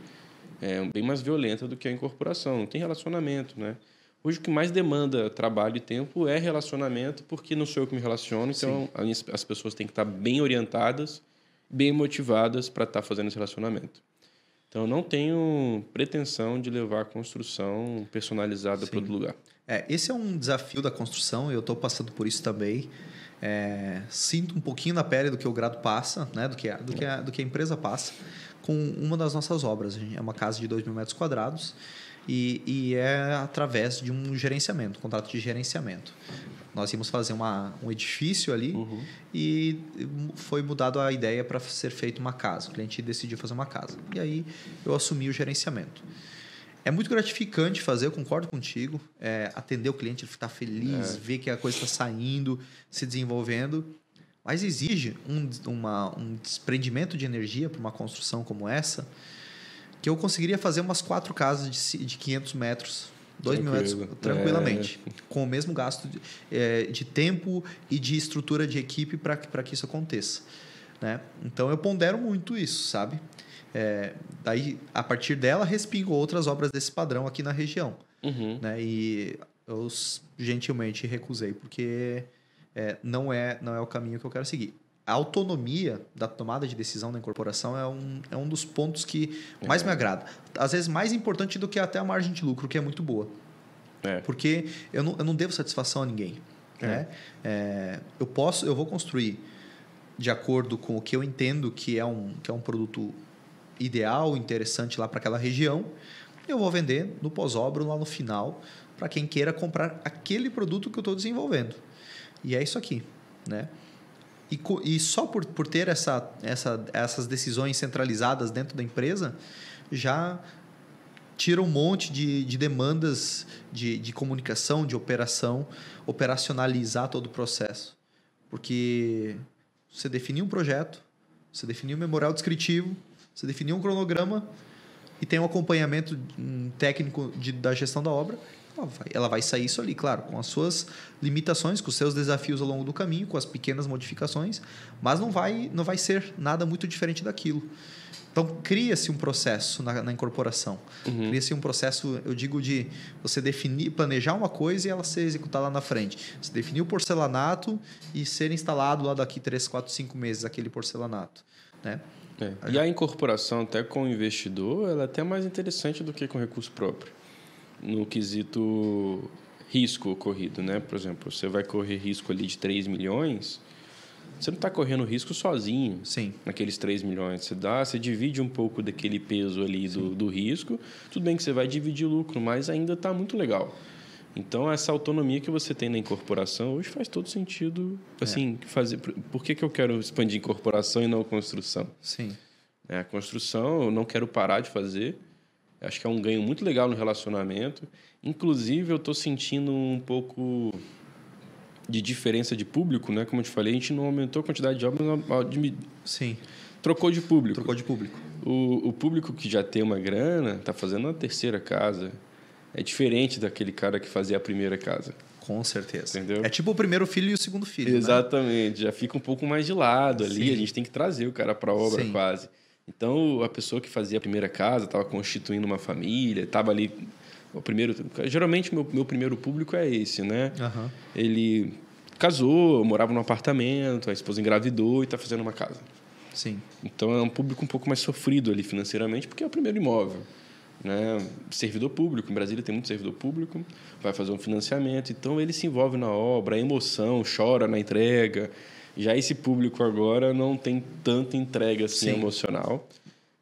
é bem mais violenta do que a incorporação. Não tem relacionamento, né? Hoje o que mais demanda trabalho e tempo é relacionamento, porque não sou eu que me relaciono, então as as pessoas têm que estar bem orientadas, bem motivadas para estar fazendo esse relacionamento. Então eu não tenho pretensão de levar a construção personalizada para outro lugar. É, esse é um desafio da construção, eu estou passando por isso também. É, sinto um pouquinho na pele do que o Grado passa, né, do, que a, do, que a, do que a empresa passa, com uma das nossas obras. É uma casa de 2 mil metros quadrados e, e é através de um gerenciamento, um contrato de gerenciamento. Nós íamos fazer uma, um edifício ali e foi mudado a ideia para ser feita uma casa. O cliente decidiu fazer uma casa. E aí eu assumi o gerenciamento. É muito gratificante fazer, eu concordo contigo. é, atender o cliente, ele ficar feliz, ver que a coisa está saindo, se desenvolvendo. Mas exige um, uma- um desprendimento de energia para uma construção como essa, que eu conseguiria fazer umas quatro casas de, de 500 metros, 2 mil metros, tranquilamente, com o mesmo gasto de, é, de tempo e de estrutura de equipe para que isso aconteça. Né? Então eu pondero muito isso, sabe? É, daí, a partir dela, respingou outras obras desse padrão aqui na região. Uhum. Né? E eu gentilmente recusei, porque é, não, é, não é o caminho que eu quero seguir. A autonomia da tomada de decisão da incorporação é um, é um dos pontos que mais me agrada. Às vezes mais importante do que até a margem de lucro, que é muito boa. É. Porque eu não, eu não devo satisfação a ninguém. É. Né? É, eu posso, eu vou construir de acordo com o que eu entendo que é um, que é um produto ideal, interessante lá para aquela região. Eu vou vender no pós-obra lá no final para quem queira comprar aquele produto que eu estou desenvolvendo. E é isso aqui, né? E, e só por, por ter essa, essa, essas decisões centralizadas dentro da empresa, já tira um monte de, de demandas de, de comunicação, de operação, operacionalizar todo o processo. Porque você definiu um projeto, você definiu um memorial descritivo, você definiu um cronograma e tem um acompanhamento técnico de, da gestão da obra, ela vai, sair isso ali, claro, com as suas limitações, com os seus desafios ao longo do caminho, com as pequenas modificações, mas não vai, não vai ser nada muito diferente daquilo. Então, cria-se um processo na, na incorporação. Cria-se um processo, eu digo, de você definir, planejar uma coisa e ela ser executada lá na frente. Você definir o porcelanato e ser instalado lá daqui 3, 4, 5 meses aquele porcelanato. Né? É. E a incorporação até com o investidor, ela é até mais interessante do que com recurso próprio. No quesito risco ocorrido, né? Por exemplo, você vai correr risco ali de 3 milhões, você não está correndo risco sozinho Sim. naqueles 3 milhões. Você dá, você divide um pouco daquele peso ali do, do risco. Tudo bem que você vai dividir lucro, mas ainda está muito legal. Então, essa autonomia que você tem na incorporação hoje faz todo sentido. Assim, fazer. Por, por que, que eu quero expandir incorporação e não construção? Sim. É, a construção eu não quero parar de fazer. Acho que é um ganho muito legal no relacionamento. Inclusive, eu estou sentindo um pouco de diferença de público, né? Como eu te falei, a gente não aumentou a quantidade de obras, Sim. trocou de público. Trocou de público. O, o público que já tem uma grana está fazendo uma terceira casa. É diferente daquele cara que fazia a primeira casa. Com certeza. Entendeu? É tipo o primeiro filho e o segundo filho. né? Exatamente, já fica um pouco mais de lado ali, Sim. a gente tem que trazer o cara para a obra Sim. quase. Então, a pessoa que fazia a primeira casa, estava constituindo uma família, estava ali o primeiro, geralmente meu, meu primeiro público é esse, né? Aham. Ele casou, morava num apartamento, a esposa engravidou e está fazendo uma casa. Sim. Então é um público um pouco mais sofrido ali financeiramente, porque é o primeiro imóvel. Né? Servidor público, em Brasília tem muito servidor público, vai fazer um financiamento, então ele se envolve na obra, a emoção, chora na entrega. Já esse público agora não tem tanta entrega assim Sim. emocional.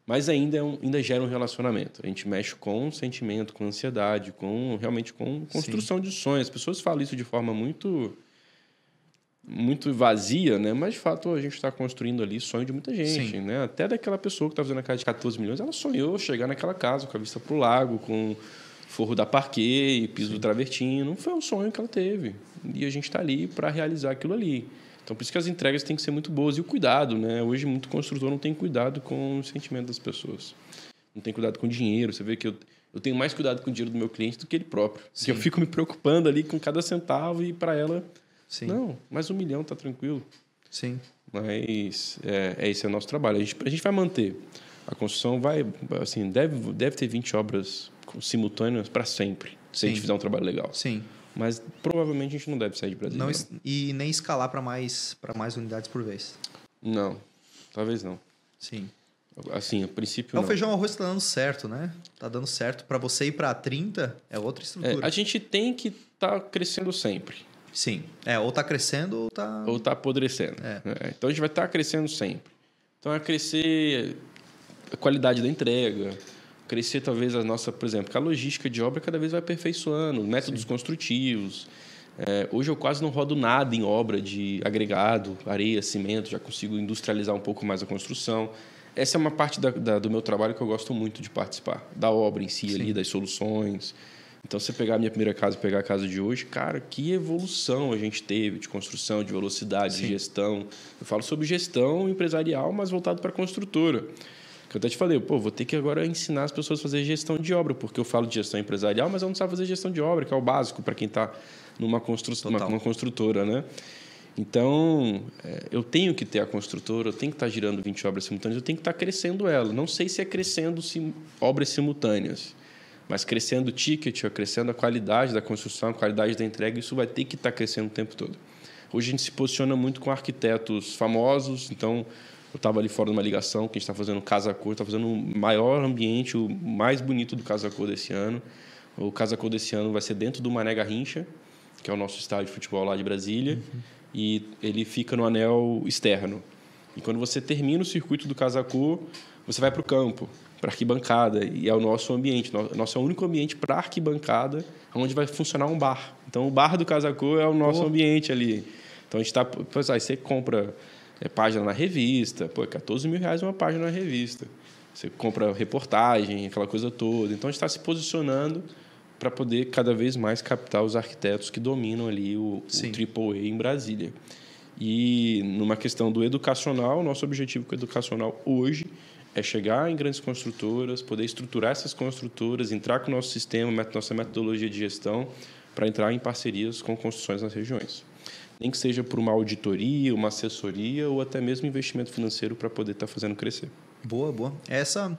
Mas ainda, é um, ainda gera um relacionamento. A gente mexe com sentimento, com ansiedade, com realmente com construção Sim. de sonhos. As pessoas falam isso de forma muito muito vazia, né? Mas de fato a gente está construindo ali sonho de muita gente, Sim. né? Até daquela pessoa que está fazendo a casa de 14 milhões, ela sonhou chegar naquela casa com a vista para o lago, com forro da parquet, piso Sim. do travertino. Foi um sonho que ela teve e a gente está ali para realizar aquilo ali. Então por isso que as entregas têm que ser muito boas e o cuidado, né? Hoje muito construtor não tem cuidado com o sentimento das pessoas, não tem cuidado com o dinheiro. Você vê que eu eu tenho mais cuidado com o dinheiro do meu cliente do que ele próprio. Sim. Eu fico me preocupando ali com cada centavo e para ela Sim. Não, mais um milhão tá tranquilo. Sim. Mas é, é esse é o nosso trabalho. A gente, a gente vai manter. A construção vai, assim, deve, deve ter 20 obras simultâneas para sempre, se Sim. a gente fizer um trabalho legal. Sim. Mas provavelmente a gente não deve sair de Brasília. Não, não. E nem escalar para mais, mais unidades por vez. Não, talvez não. Sim. Assim, a princípio. É, o feijão arroz está dando certo, né? Tá dando certo. Para você ir para 30 é outra estrutura. É, a gente tem que estar tá crescendo sempre. Sim. É, ou está crescendo ou está. Ou está apodrecendo. É. É, então a gente vai estar tá crescendo sempre. Então é crescer a qualidade da entrega, crescer talvez a nossa, por exemplo, que a logística de obra cada vez vai aperfeiçoando, métodos Sim. construtivos. É, hoje eu quase não rodo nada em obra de agregado, areia, cimento, já consigo industrializar um pouco mais a construção. Essa é uma parte da, da, do meu trabalho que eu gosto muito de participar, da obra em si Sim. ali, das soluções. Então, você pegar a minha primeira casa e pegar a casa de hoje, cara, que evolução a gente teve de construção, de velocidade, Sim. de gestão. Eu falo sobre gestão empresarial, mas voltado para a construtora. Que eu até te falei, pô, vou ter que agora ensinar as pessoas a fazer gestão de obra, porque eu falo de gestão empresarial, mas eu não sabe fazer gestão de obra, que é o básico para quem está numa constru uma, uma construtora, né? Então, é, eu tenho que ter a construtora, eu tenho que estar tá girando 20 obras simultâneas, eu tenho que estar tá crescendo ela. Não sei se é crescendo sim, obras simultâneas. Mas crescendo o ticket, crescendo a qualidade da construção, a qualidade da entrega, isso vai ter que estar tá crescendo o tempo todo. Hoje a gente se posiciona muito com arquitetos famosos, então eu estava ali fora de uma ligação que a gente está fazendo Casa Cor, está fazendo o maior ambiente, o mais bonito do Casa Cor desse ano. O Casa Cor desse ano vai ser dentro do Mané Garrincha, que é o nosso estádio de futebol lá de Brasília, uhum. e ele fica no anel externo. E quando você termina o circuito do Casa Cor, você vai para o campo para arquibancada e é o nosso ambiente. Nosso é o único ambiente para arquibancada onde vai funcionar um bar. Então, o bar do Casacô é o nosso Pô. ambiente ali. Então, a gente está... Você compra é, página na revista. Pô, 14 mil reais uma página na revista. Você compra reportagem, aquela coisa toda. Então, a gente está se posicionando para poder cada vez mais captar os arquitetos que dominam ali o, o AAA em Brasília. E numa questão do educacional, nosso objetivo com o educacional hoje é chegar em grandes construtoras, poder estruturar essas construtoras, entrar com o nosso sistema, nossa metodologia de gestão, para entrar em parcerias com construções nas regiões. Nem que seja por uma auditoria, uma assessoria ou até mesmo investimento financeiro para poder estar tá fazendo crescer. Boa, boa. Essa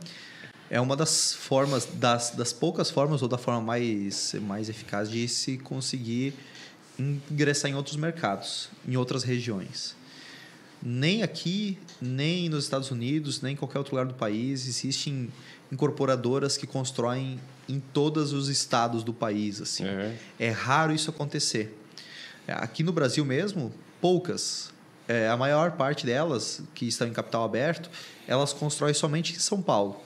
é uma das formas, das, das poucas formas ou da forma mais, mais eficaz de se conseguir ingressar em outros mercados, em outras regiões nem aqui, nem nos Estados Unidos, nem em qualquer outro lugar do país existem incorporadoras que constroem em todos os estados do país. Assim. É, é raro isso acontecer. Aqui no Brasil mesmo, poucas. É, a maior parte delas, que estão em capital aberto, elas constroem somente em São Paulo.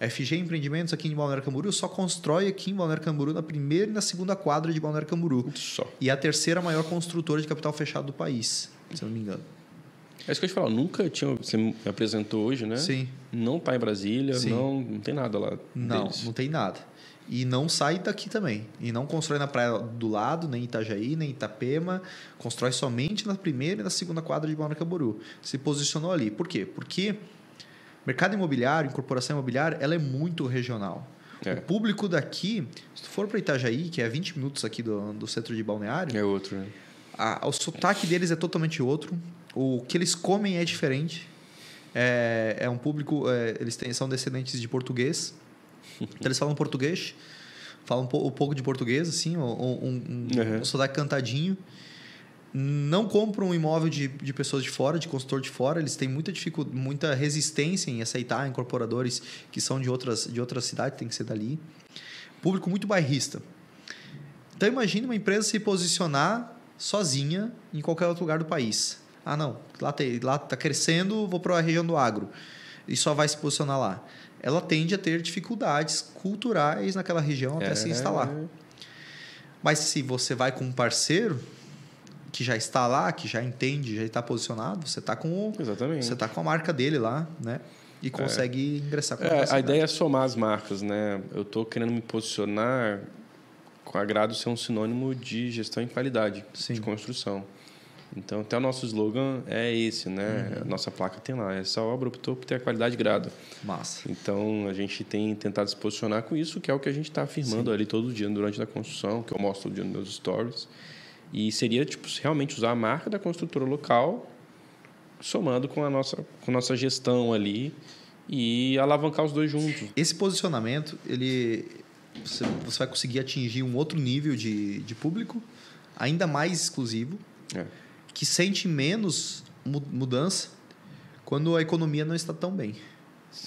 FG Empreendimentos aqui em Balneário Camboriú só constrói aqui em Balneário Camboriú na primeira e na segunda quadra de Balneário Camboriú. Só. E é a terceira maior construtora de capital fechado do país, se eu não me engano. É isso que eu te falo, nunca tinha. Você me apresentou hoje, né? Sim. Não está em Brasília, não, não tem nada lá. Não, deles. não tem nada. E não sai daqui também. E não constrói na praia do lado, nem Itajaí, nem Itapema. Constrói somente na primeira e na segunda quadra de Balneário Camboriú. Se posicionou ali. Por quê? Porque mercado imobiliário, incorporação imobiliária, ela é muito regional. É. O público daqui, se tu for para Itajaí, que é 20 minutos aqui do, do centro de Balneário... É outro, né? A, o sotaque deles é totalmente outro. O que eles comem é diferente. É, é um público, é, eles têm, são descendentes de português. Então eles falam português, falam um, um pouco de português, assim, um, um, uhum. um sotaque cantadinho. Não compram um imóvel de, de pessoas de fora, de consultor de fora. Eles têm muita dificuldade, muita resistência em aceitar incorporadores que são de outras, de outras cidades, tem que ser dali. Público muito bairrista. Então imagine uma empresa se posicionar sozinha em qualquer outro lugar do país. Ah, não, lá está tá crescendo, vou para a região do agro. e só vai se posicionar lá, ela tende a ter dificuldades culturais naquela região até É. se instalar. Mas se você vai com um parceiro que já está lá, que já entende, já está posicionado, você está com Exatamente. você tá com a marca dele lá, né? E consegue ingressar com É, a ideia é somar as marcas, né? Eu estou querendo me posicionar com agrado ser um sinônimo de gestão e qualidade Sim. de construção. Então, até o nosso slogan é esse, né? Uhum. A nossa placa tem lá. Essa obra optou por ter a qualidade grado. Massa. Então, a gente tem tentado se posicionar com isso, que é o que a gente está afirmando ali todo dia durante a construção, que eu mostro todo dia nos meus stories. E seria, tipo, realmente usar a marca da construtora local, somando com a nossa, com a nossa gestão ali e alavancar os dois juntos. Esse posicionamento, ele você, você vai conseguir atingir um outro nível de, de público, ainda mais exclusivo, É. que sente menos mu- mudança quando a economia não está tão bem.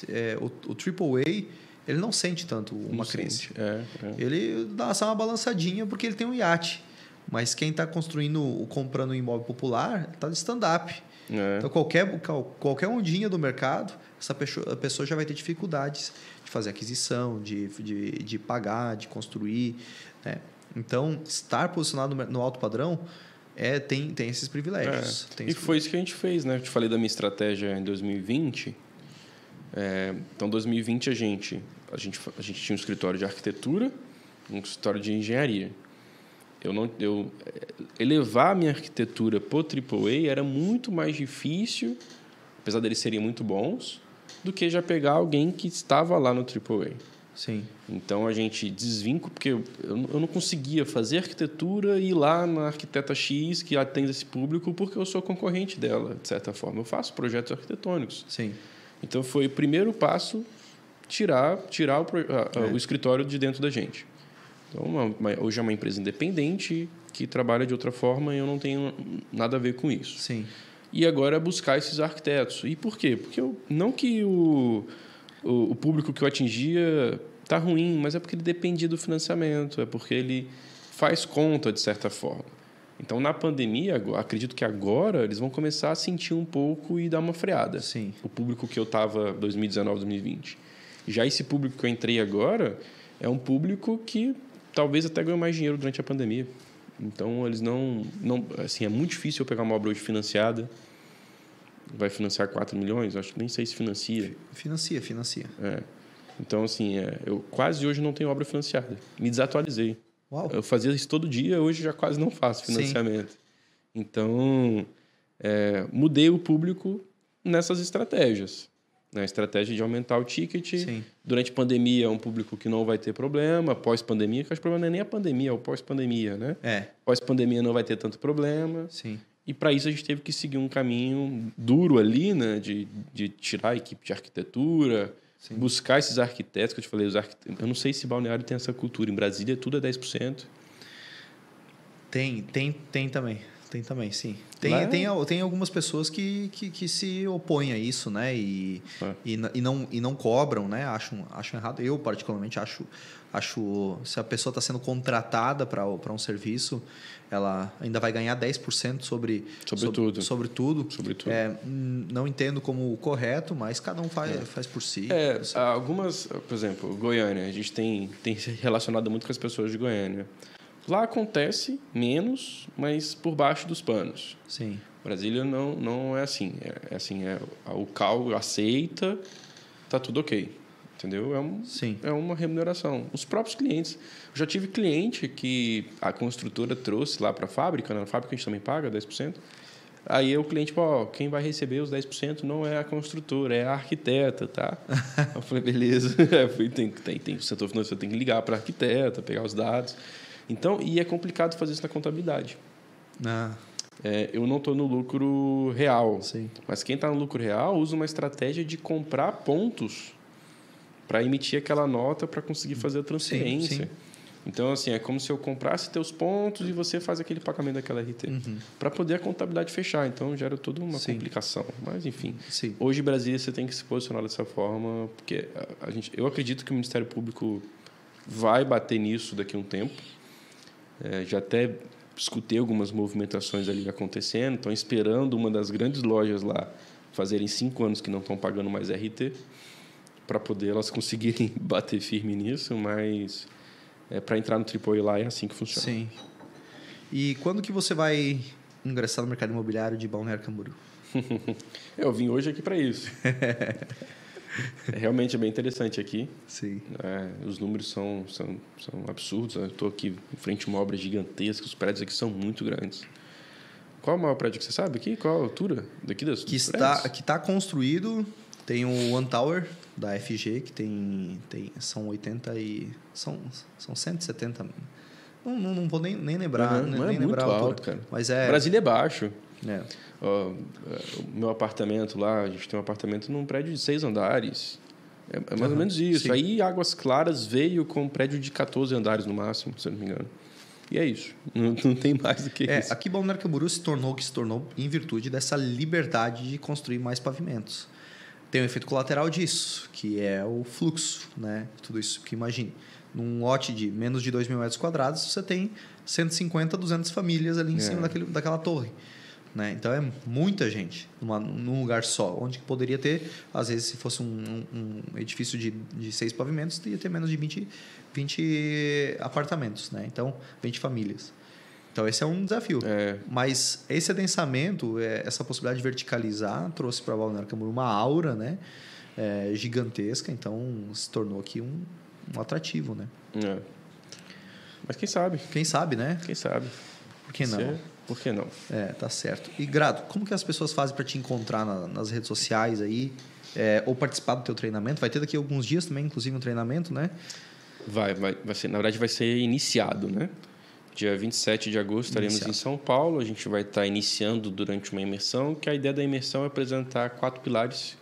É, o, o AAA, ele não sente tanto uma Não crise. É, é. Ele dá só uma balançadinha porque ele tem um iate. Mas quem está construindo, ou comprando um imóvel popular, está de stand-up. É. Então, qualquer, qual- qualquer ondinha do mercado, essa pessoa, a pessoa já vai ter dificuldades de fazer aquisição, de, de, de pagar, de construir. Né? Então, estar posicionado no alto padrão é, tem, tem esses privilégios. É. Tem E esses foi isso que a gente fez, né? Eu te falei da minha estratégia em 2020. É, então, 2020 a gente, a gente a gente tinha um escritório de arquitetura, um escritório de engenharia. Eu não, eu é, elevar a minha arquitetura para o AAA era muito mais difícil, apesar deles serem muito bons, do que já pegar alguém que estava lá no AAA. Sim, Então a gente desvinco, porque eu, eu não- conseguia fazer arquitetura e ir lá na arquiteta X que atende esse público, porque eu sou concorrente dela, de certa forma. Eu faço projetos arquitetônicos. sim. Então foi o primeiro passo tirar, tirar o, a- a- É. o escritório de dentro da gente. Então uma- hoje é uma empresa independente que trabalha de outra forma e eu não tenho nada a ver com isso Sim, e agora é buscar esses arquitetos. E por quê? Porque eu, não que o, o, o público que eu atingia tá ruim, mas é porque ele dependia do financiamento, é porque ele faz conta de certa forma. Então, na pandemia, acredito que agora eles vão começar a sentir um pouco e dar uma freada. sim. O público que eu estava 2019, 2020. Já esse público que eu entrei agora é um público que talvez até ganhou mais dinheiro durante a pandemia. Então, eles não, não... Assim, é muito difícil eu pegar uma obra hoje financiada. Vai financiar 4 milhões? Acho que nem sei se financia. Financia, financia. É. Então, assim, é, eu quase hoje não tenho obra financiada. Me desatualizei. Uau. Eu fazia isso todo dia, hoje já quase não faço Sim. financiamento. Então, é, mudei o público nessas estratégias. Na estratégia de aumentar o ticket. Sim. Durante a pandemia é um público que não vai ter problema. Pós-pandemia, que acho que o problema não é nem a pandemia, é o pós-pandemia, né? É, Pós-pandemia não vai ter tanto problema. sim. E para isso a gente teve que seguir um caminho duro ali, né? De, de tirar a equipe de arquitetura, Sim. buscar esses arquitetos que eu te falei. Os arquitetos, eu não sei se Balneário tem essa cultura. Em Brasília tudo é 10%. Tem, tem, tem também. Tem também, sim. Tem, é- tem, tem algumas pessoas que, que, que se opõem a isso, né? E, É. e, e, não, e não cobram, né? Acham, acham errado. Eu, particularmente, acho, acho se a pessoa está sendo contratada para um serviço, ela ainda vai ganhar 10% sobre, Sobre tudo. Sobre tudo. Sobre tudo. É, não entendo como o correto, mas cada um faz, faz por si. É, algumas, por exemplo, Goiânia, a gente tem, tem se relacionado muito com as pessoas de Goiânia. Lá acontece menos, mas por baixo dos panos. Sim, Brasília não, não é assim. É, é assim, é, o CAL aceita, tá tudo ok. Entendeu? É, um, sim. é uma remuneração. Os próprios clientes. Eu já tive cliente que a construtora trouxe lá para a fábrica, né? na fábrica a gente também paga 10%. Aí o cliente, pô, quem vai receber os 10% não é a construtora, é a arquiteta, tá? eu falei, beleza. Tem, tem, tem, o setor financeiro tem que ligar para a arquiteta, pegar os dados. Então, e é complicado fazer isso na contabilidade. Ah, É, eu não estou no lucro real, sim. mas quem está no lucro real usa uma estratégia de comprar pontos para emitir aquela nota para conseguir fazer a transferência. sim. Então, assim, é como se eu comprasse teus pontos e você faz aquele pagamento daquela RT. Uhum. Para poder a contabilidade fechar. Então, gera toda uma Sim. complicação. Mas, enfim. Sim. Hoje, em Brasília, você tem que se posicionar dessa forma, porque a, a gente, eu acredito que o Ministério Público vai bater nisso daqui a um tempo. É, já até escutei algumas movimentações ali acontecendo, estão esperando uma das grandes lojas lá fazerem cinco anos que não estão pagando mais RT, para poder elas conseguirem bater firme nisso, mas é, para entrar no AAA lá é assim que funciona. Sim. E quando que você vai ingressar no mercado imobiliário de Balneário Camboriú? eu vim hoje aqui para isso. É, realmente é bem interessante aqui. Sim. É, os números são, são, são absurdos. Eu estou aqui em frente a uma obra gigantesca. Os prédios aqui são muito grandes. Qual é o maior prédio que você sabe aqui? Qual a altura daqui das que está Que está construído, tem o One Tower da FG, que tem, tem são 80 e... São, são 170... Não, não, não vou nem, nem lembrar, uhum, nem, nem é lembrar muito alto, cara. Mas é... Brasília é baixo. É. Ó, o meu apartamento lá, a gente tem um apartamento num prédio de seis andares. É, é mais uhum, ou menos isso. Sim. Aí Águas Claras veio com um prédio de 14 andares no máximo, se eu não me engano. E é isso. Não, não tem mais do que é, isso. Aqui Balneário Camboriú se tornou o que se tornou em virtude dessa liberdade de construir mais pavimentos. Tem um efeito colateral disso, que é o fluxo, né? Tudo isso que imagine. Num lote de menos de 2 mil metros quadrados, você tem 150, 200 famílias ali em é. cima daquele, daquela torre. Né? Então é muita gente numa, num lugar só, onde poderia ter, às vezes, se fosse um, um, um edifício de, de seis pavimentos, ia ter menos de 20, 20 apartamentos, né? então 20 famílias. Então esse é um desafio. É. Mas esse adensamento, é, essa possibilidade de verticalizar, trouxe para Balneário Camboriú uma aura né? É, gigantesca, então se tornou aqui um, um atrativo. Né? É. Mas quem sabe? Quem sabe, né? Quem sabe? Por que não? Por que não? É, tá certo. E Grado, como que as pessoas fazem para te encontrar na, nas redes sociais aí? É, ou participar do teu treinamento? Vai ter daqui a alguns dias também, inclusive, um treinamento, né? Vai, vai, vai ser, na verdade vai ser iniciado, né? Dia 27 de agosto estaremos iniciado. em São Paulo. A gente vai estar iniciando durante uma imersão, que a ideia da imersão é apresentar quatro pilares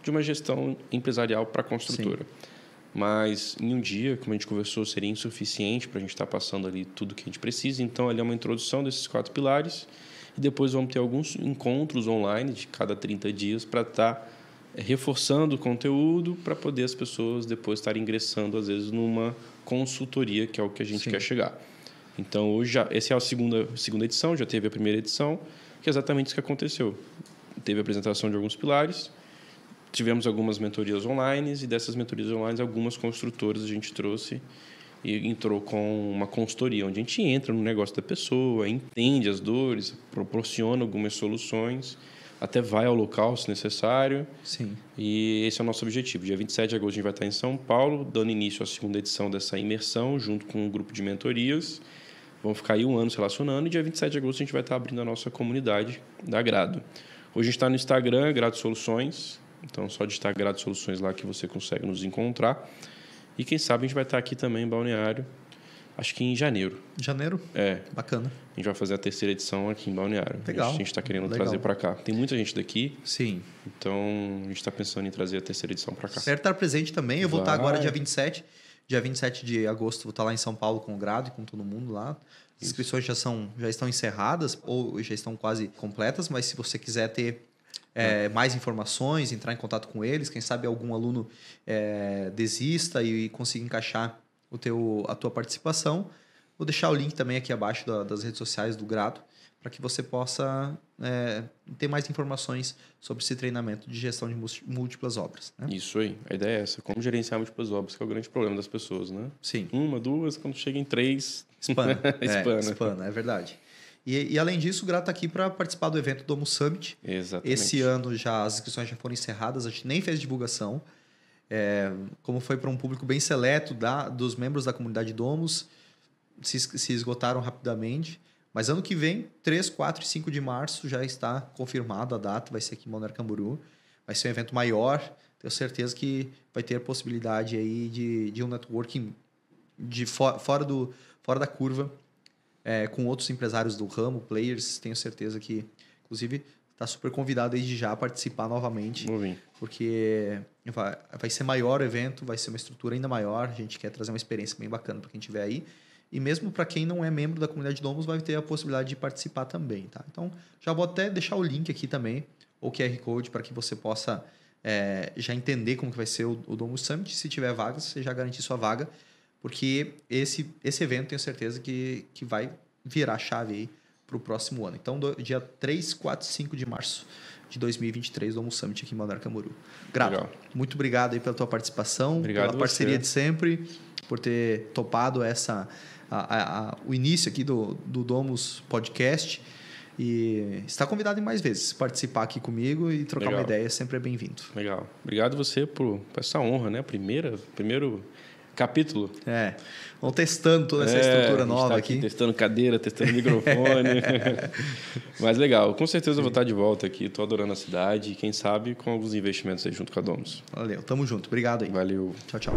de uma gestão empresarial para a construtora. Sim. Mas em um dia, como a gente conversou, seria insuficiente para a gente estar tá passando ali tudo que a gente precisa. Então, ali é uma introdução desses quatro pilares. E depois vamos ter alguns encontros online de cada 30 dias para estar tá eh, reforçando o conteúdo para poder as pessoas depois estarem ingressando, às vezes, numa consultoria, que é o que a gente Sim. quer chegar. Então, hoje, já, essa é a segunda, segunda edição, já teve a primeira edição, que é exatamente isso que aconteceu. Teve a apresentação de alguns pilares, tivemos algumas mentorias online e dessas mentorias online algumas construtoras a gente trouxe e entrou com uma consultoria onde a gente entra no negócio da pessoa, entende as dores, proporciona algumas soluções, até vai ao local se necessário. Sim. E esse é o nosso objetivo. Dia 27 de agosto a gente vai estar em São Paulo, dando início à segunda edição dessa imersão, junto com um grupo de mentorias. Vamos ficar aí um ano se relacionando e dia 27 de agosto a gente vai estar abrindo a nossa comunidade da Grado. Hoje a gente está no Instagram, Grado Soluções, então, só digitar Grado Soluções lá que você consegue nos encontrar. E quem sabe a gente vai estar aqui também em Balneário, acho que em janeiro. Janeiro? É. Bacana. A gente vai fazer a terceira edição aqui em Balneário. Legal. A gente está querendo Legal. trazer para cá. Tem muita gente daqui. Sim. Então, a gente está pensando em trazer a terceira edição para cá. Certo estar presente também. Eu vou vai. estar agora dia 27. Dia 27 de agosto vou estar lá em São Paulo com o Grado e com todo mundo lá. As inscrições já, são, já estão encerradas ou já estão quase completas, mas se você quiser ter é, mais informações, entrar em contato com eles. Quem sabe algum aluno é, desista e, consiga encaixar o teu, a tua participação. Vou deixar o link também aqui abaixo da, das redes sociais do Grado para que você possa é, ter mais informações sobre esse treinamento de gestão de múltiplas obras. Né? Isso aí. A ideia é essa. Como gerenciar múltiplas obras, que é o grande problema das pessoas, né? Sim. Uma, duas, quando chega em três... Espana. espana. É, espana, é verdade. E, e, além disso, o Grato está aqui para participar do evento Domo Summit. Exatamente. Esse ano já as inscrições já foram encerradas, a gente nem fez divulgação. É, como foi para um público bem seleto da, dos membros da comunidade Domos, se, se esgotaram rapidamente. Mas ano que vem, 3, 4 e 5 de março, já está confirmado a data, vai ser aqui em Balneário Camboriú. Vai ser um evento maior, tenho certeza que vai ter possibilidade aí de, de um networking de for, fora, do, fora da curva é, com outros empresários do ramo, players, tenho certeza que, inclusive, está super convidado desde já a participar novamente. Porque vai, vai ser maior o evento, vai ser uma estrutura ainda maior, a gente quer trazer uma experiência bem bacana para quem estiver aí. E mesmo para quem não é membro da comunidade Domus, vai ter a possibilidade de participar também, tá? Então, já vou até deixar o link aqui também, ou QR Code, para que você possa é, já entender como que vai ser o, o Domus Summit. Se tiver vagas, você já garantir sua vaga porque esse, esse evento tenho certeza que, que vai virar chave aí para o próximo ano. Então, do, dia 3, 4 5 de março de 2023 do Homo Summit aqui em Balneário Camboriú. Grato. Legal. Muito obrigado aí pela tua participação, obrigado pela parceria de sempre, por ter topado essa a, a, a, o início aqui do, do Domus Podcast. E está convidado em mais vezes participar aqui comigo e trocar Legal. uma ideia, sempre é bem-vindo. Legal. Obrigado você por, por essa honra, né? Primeira, primeiro capítulo. É. Vamos testando toda essa é, estrutura nova tá aqui, aqui. Testando cadeira, testando microfone. Mas legal, com certeza eu vou estar de volta aqui. Estou adorando a cidade e quem sabe com alguns investimentos aí junto com a Domus. Valeu, tamo junto. Obrigado aí. Valeu. Tchau, tchau.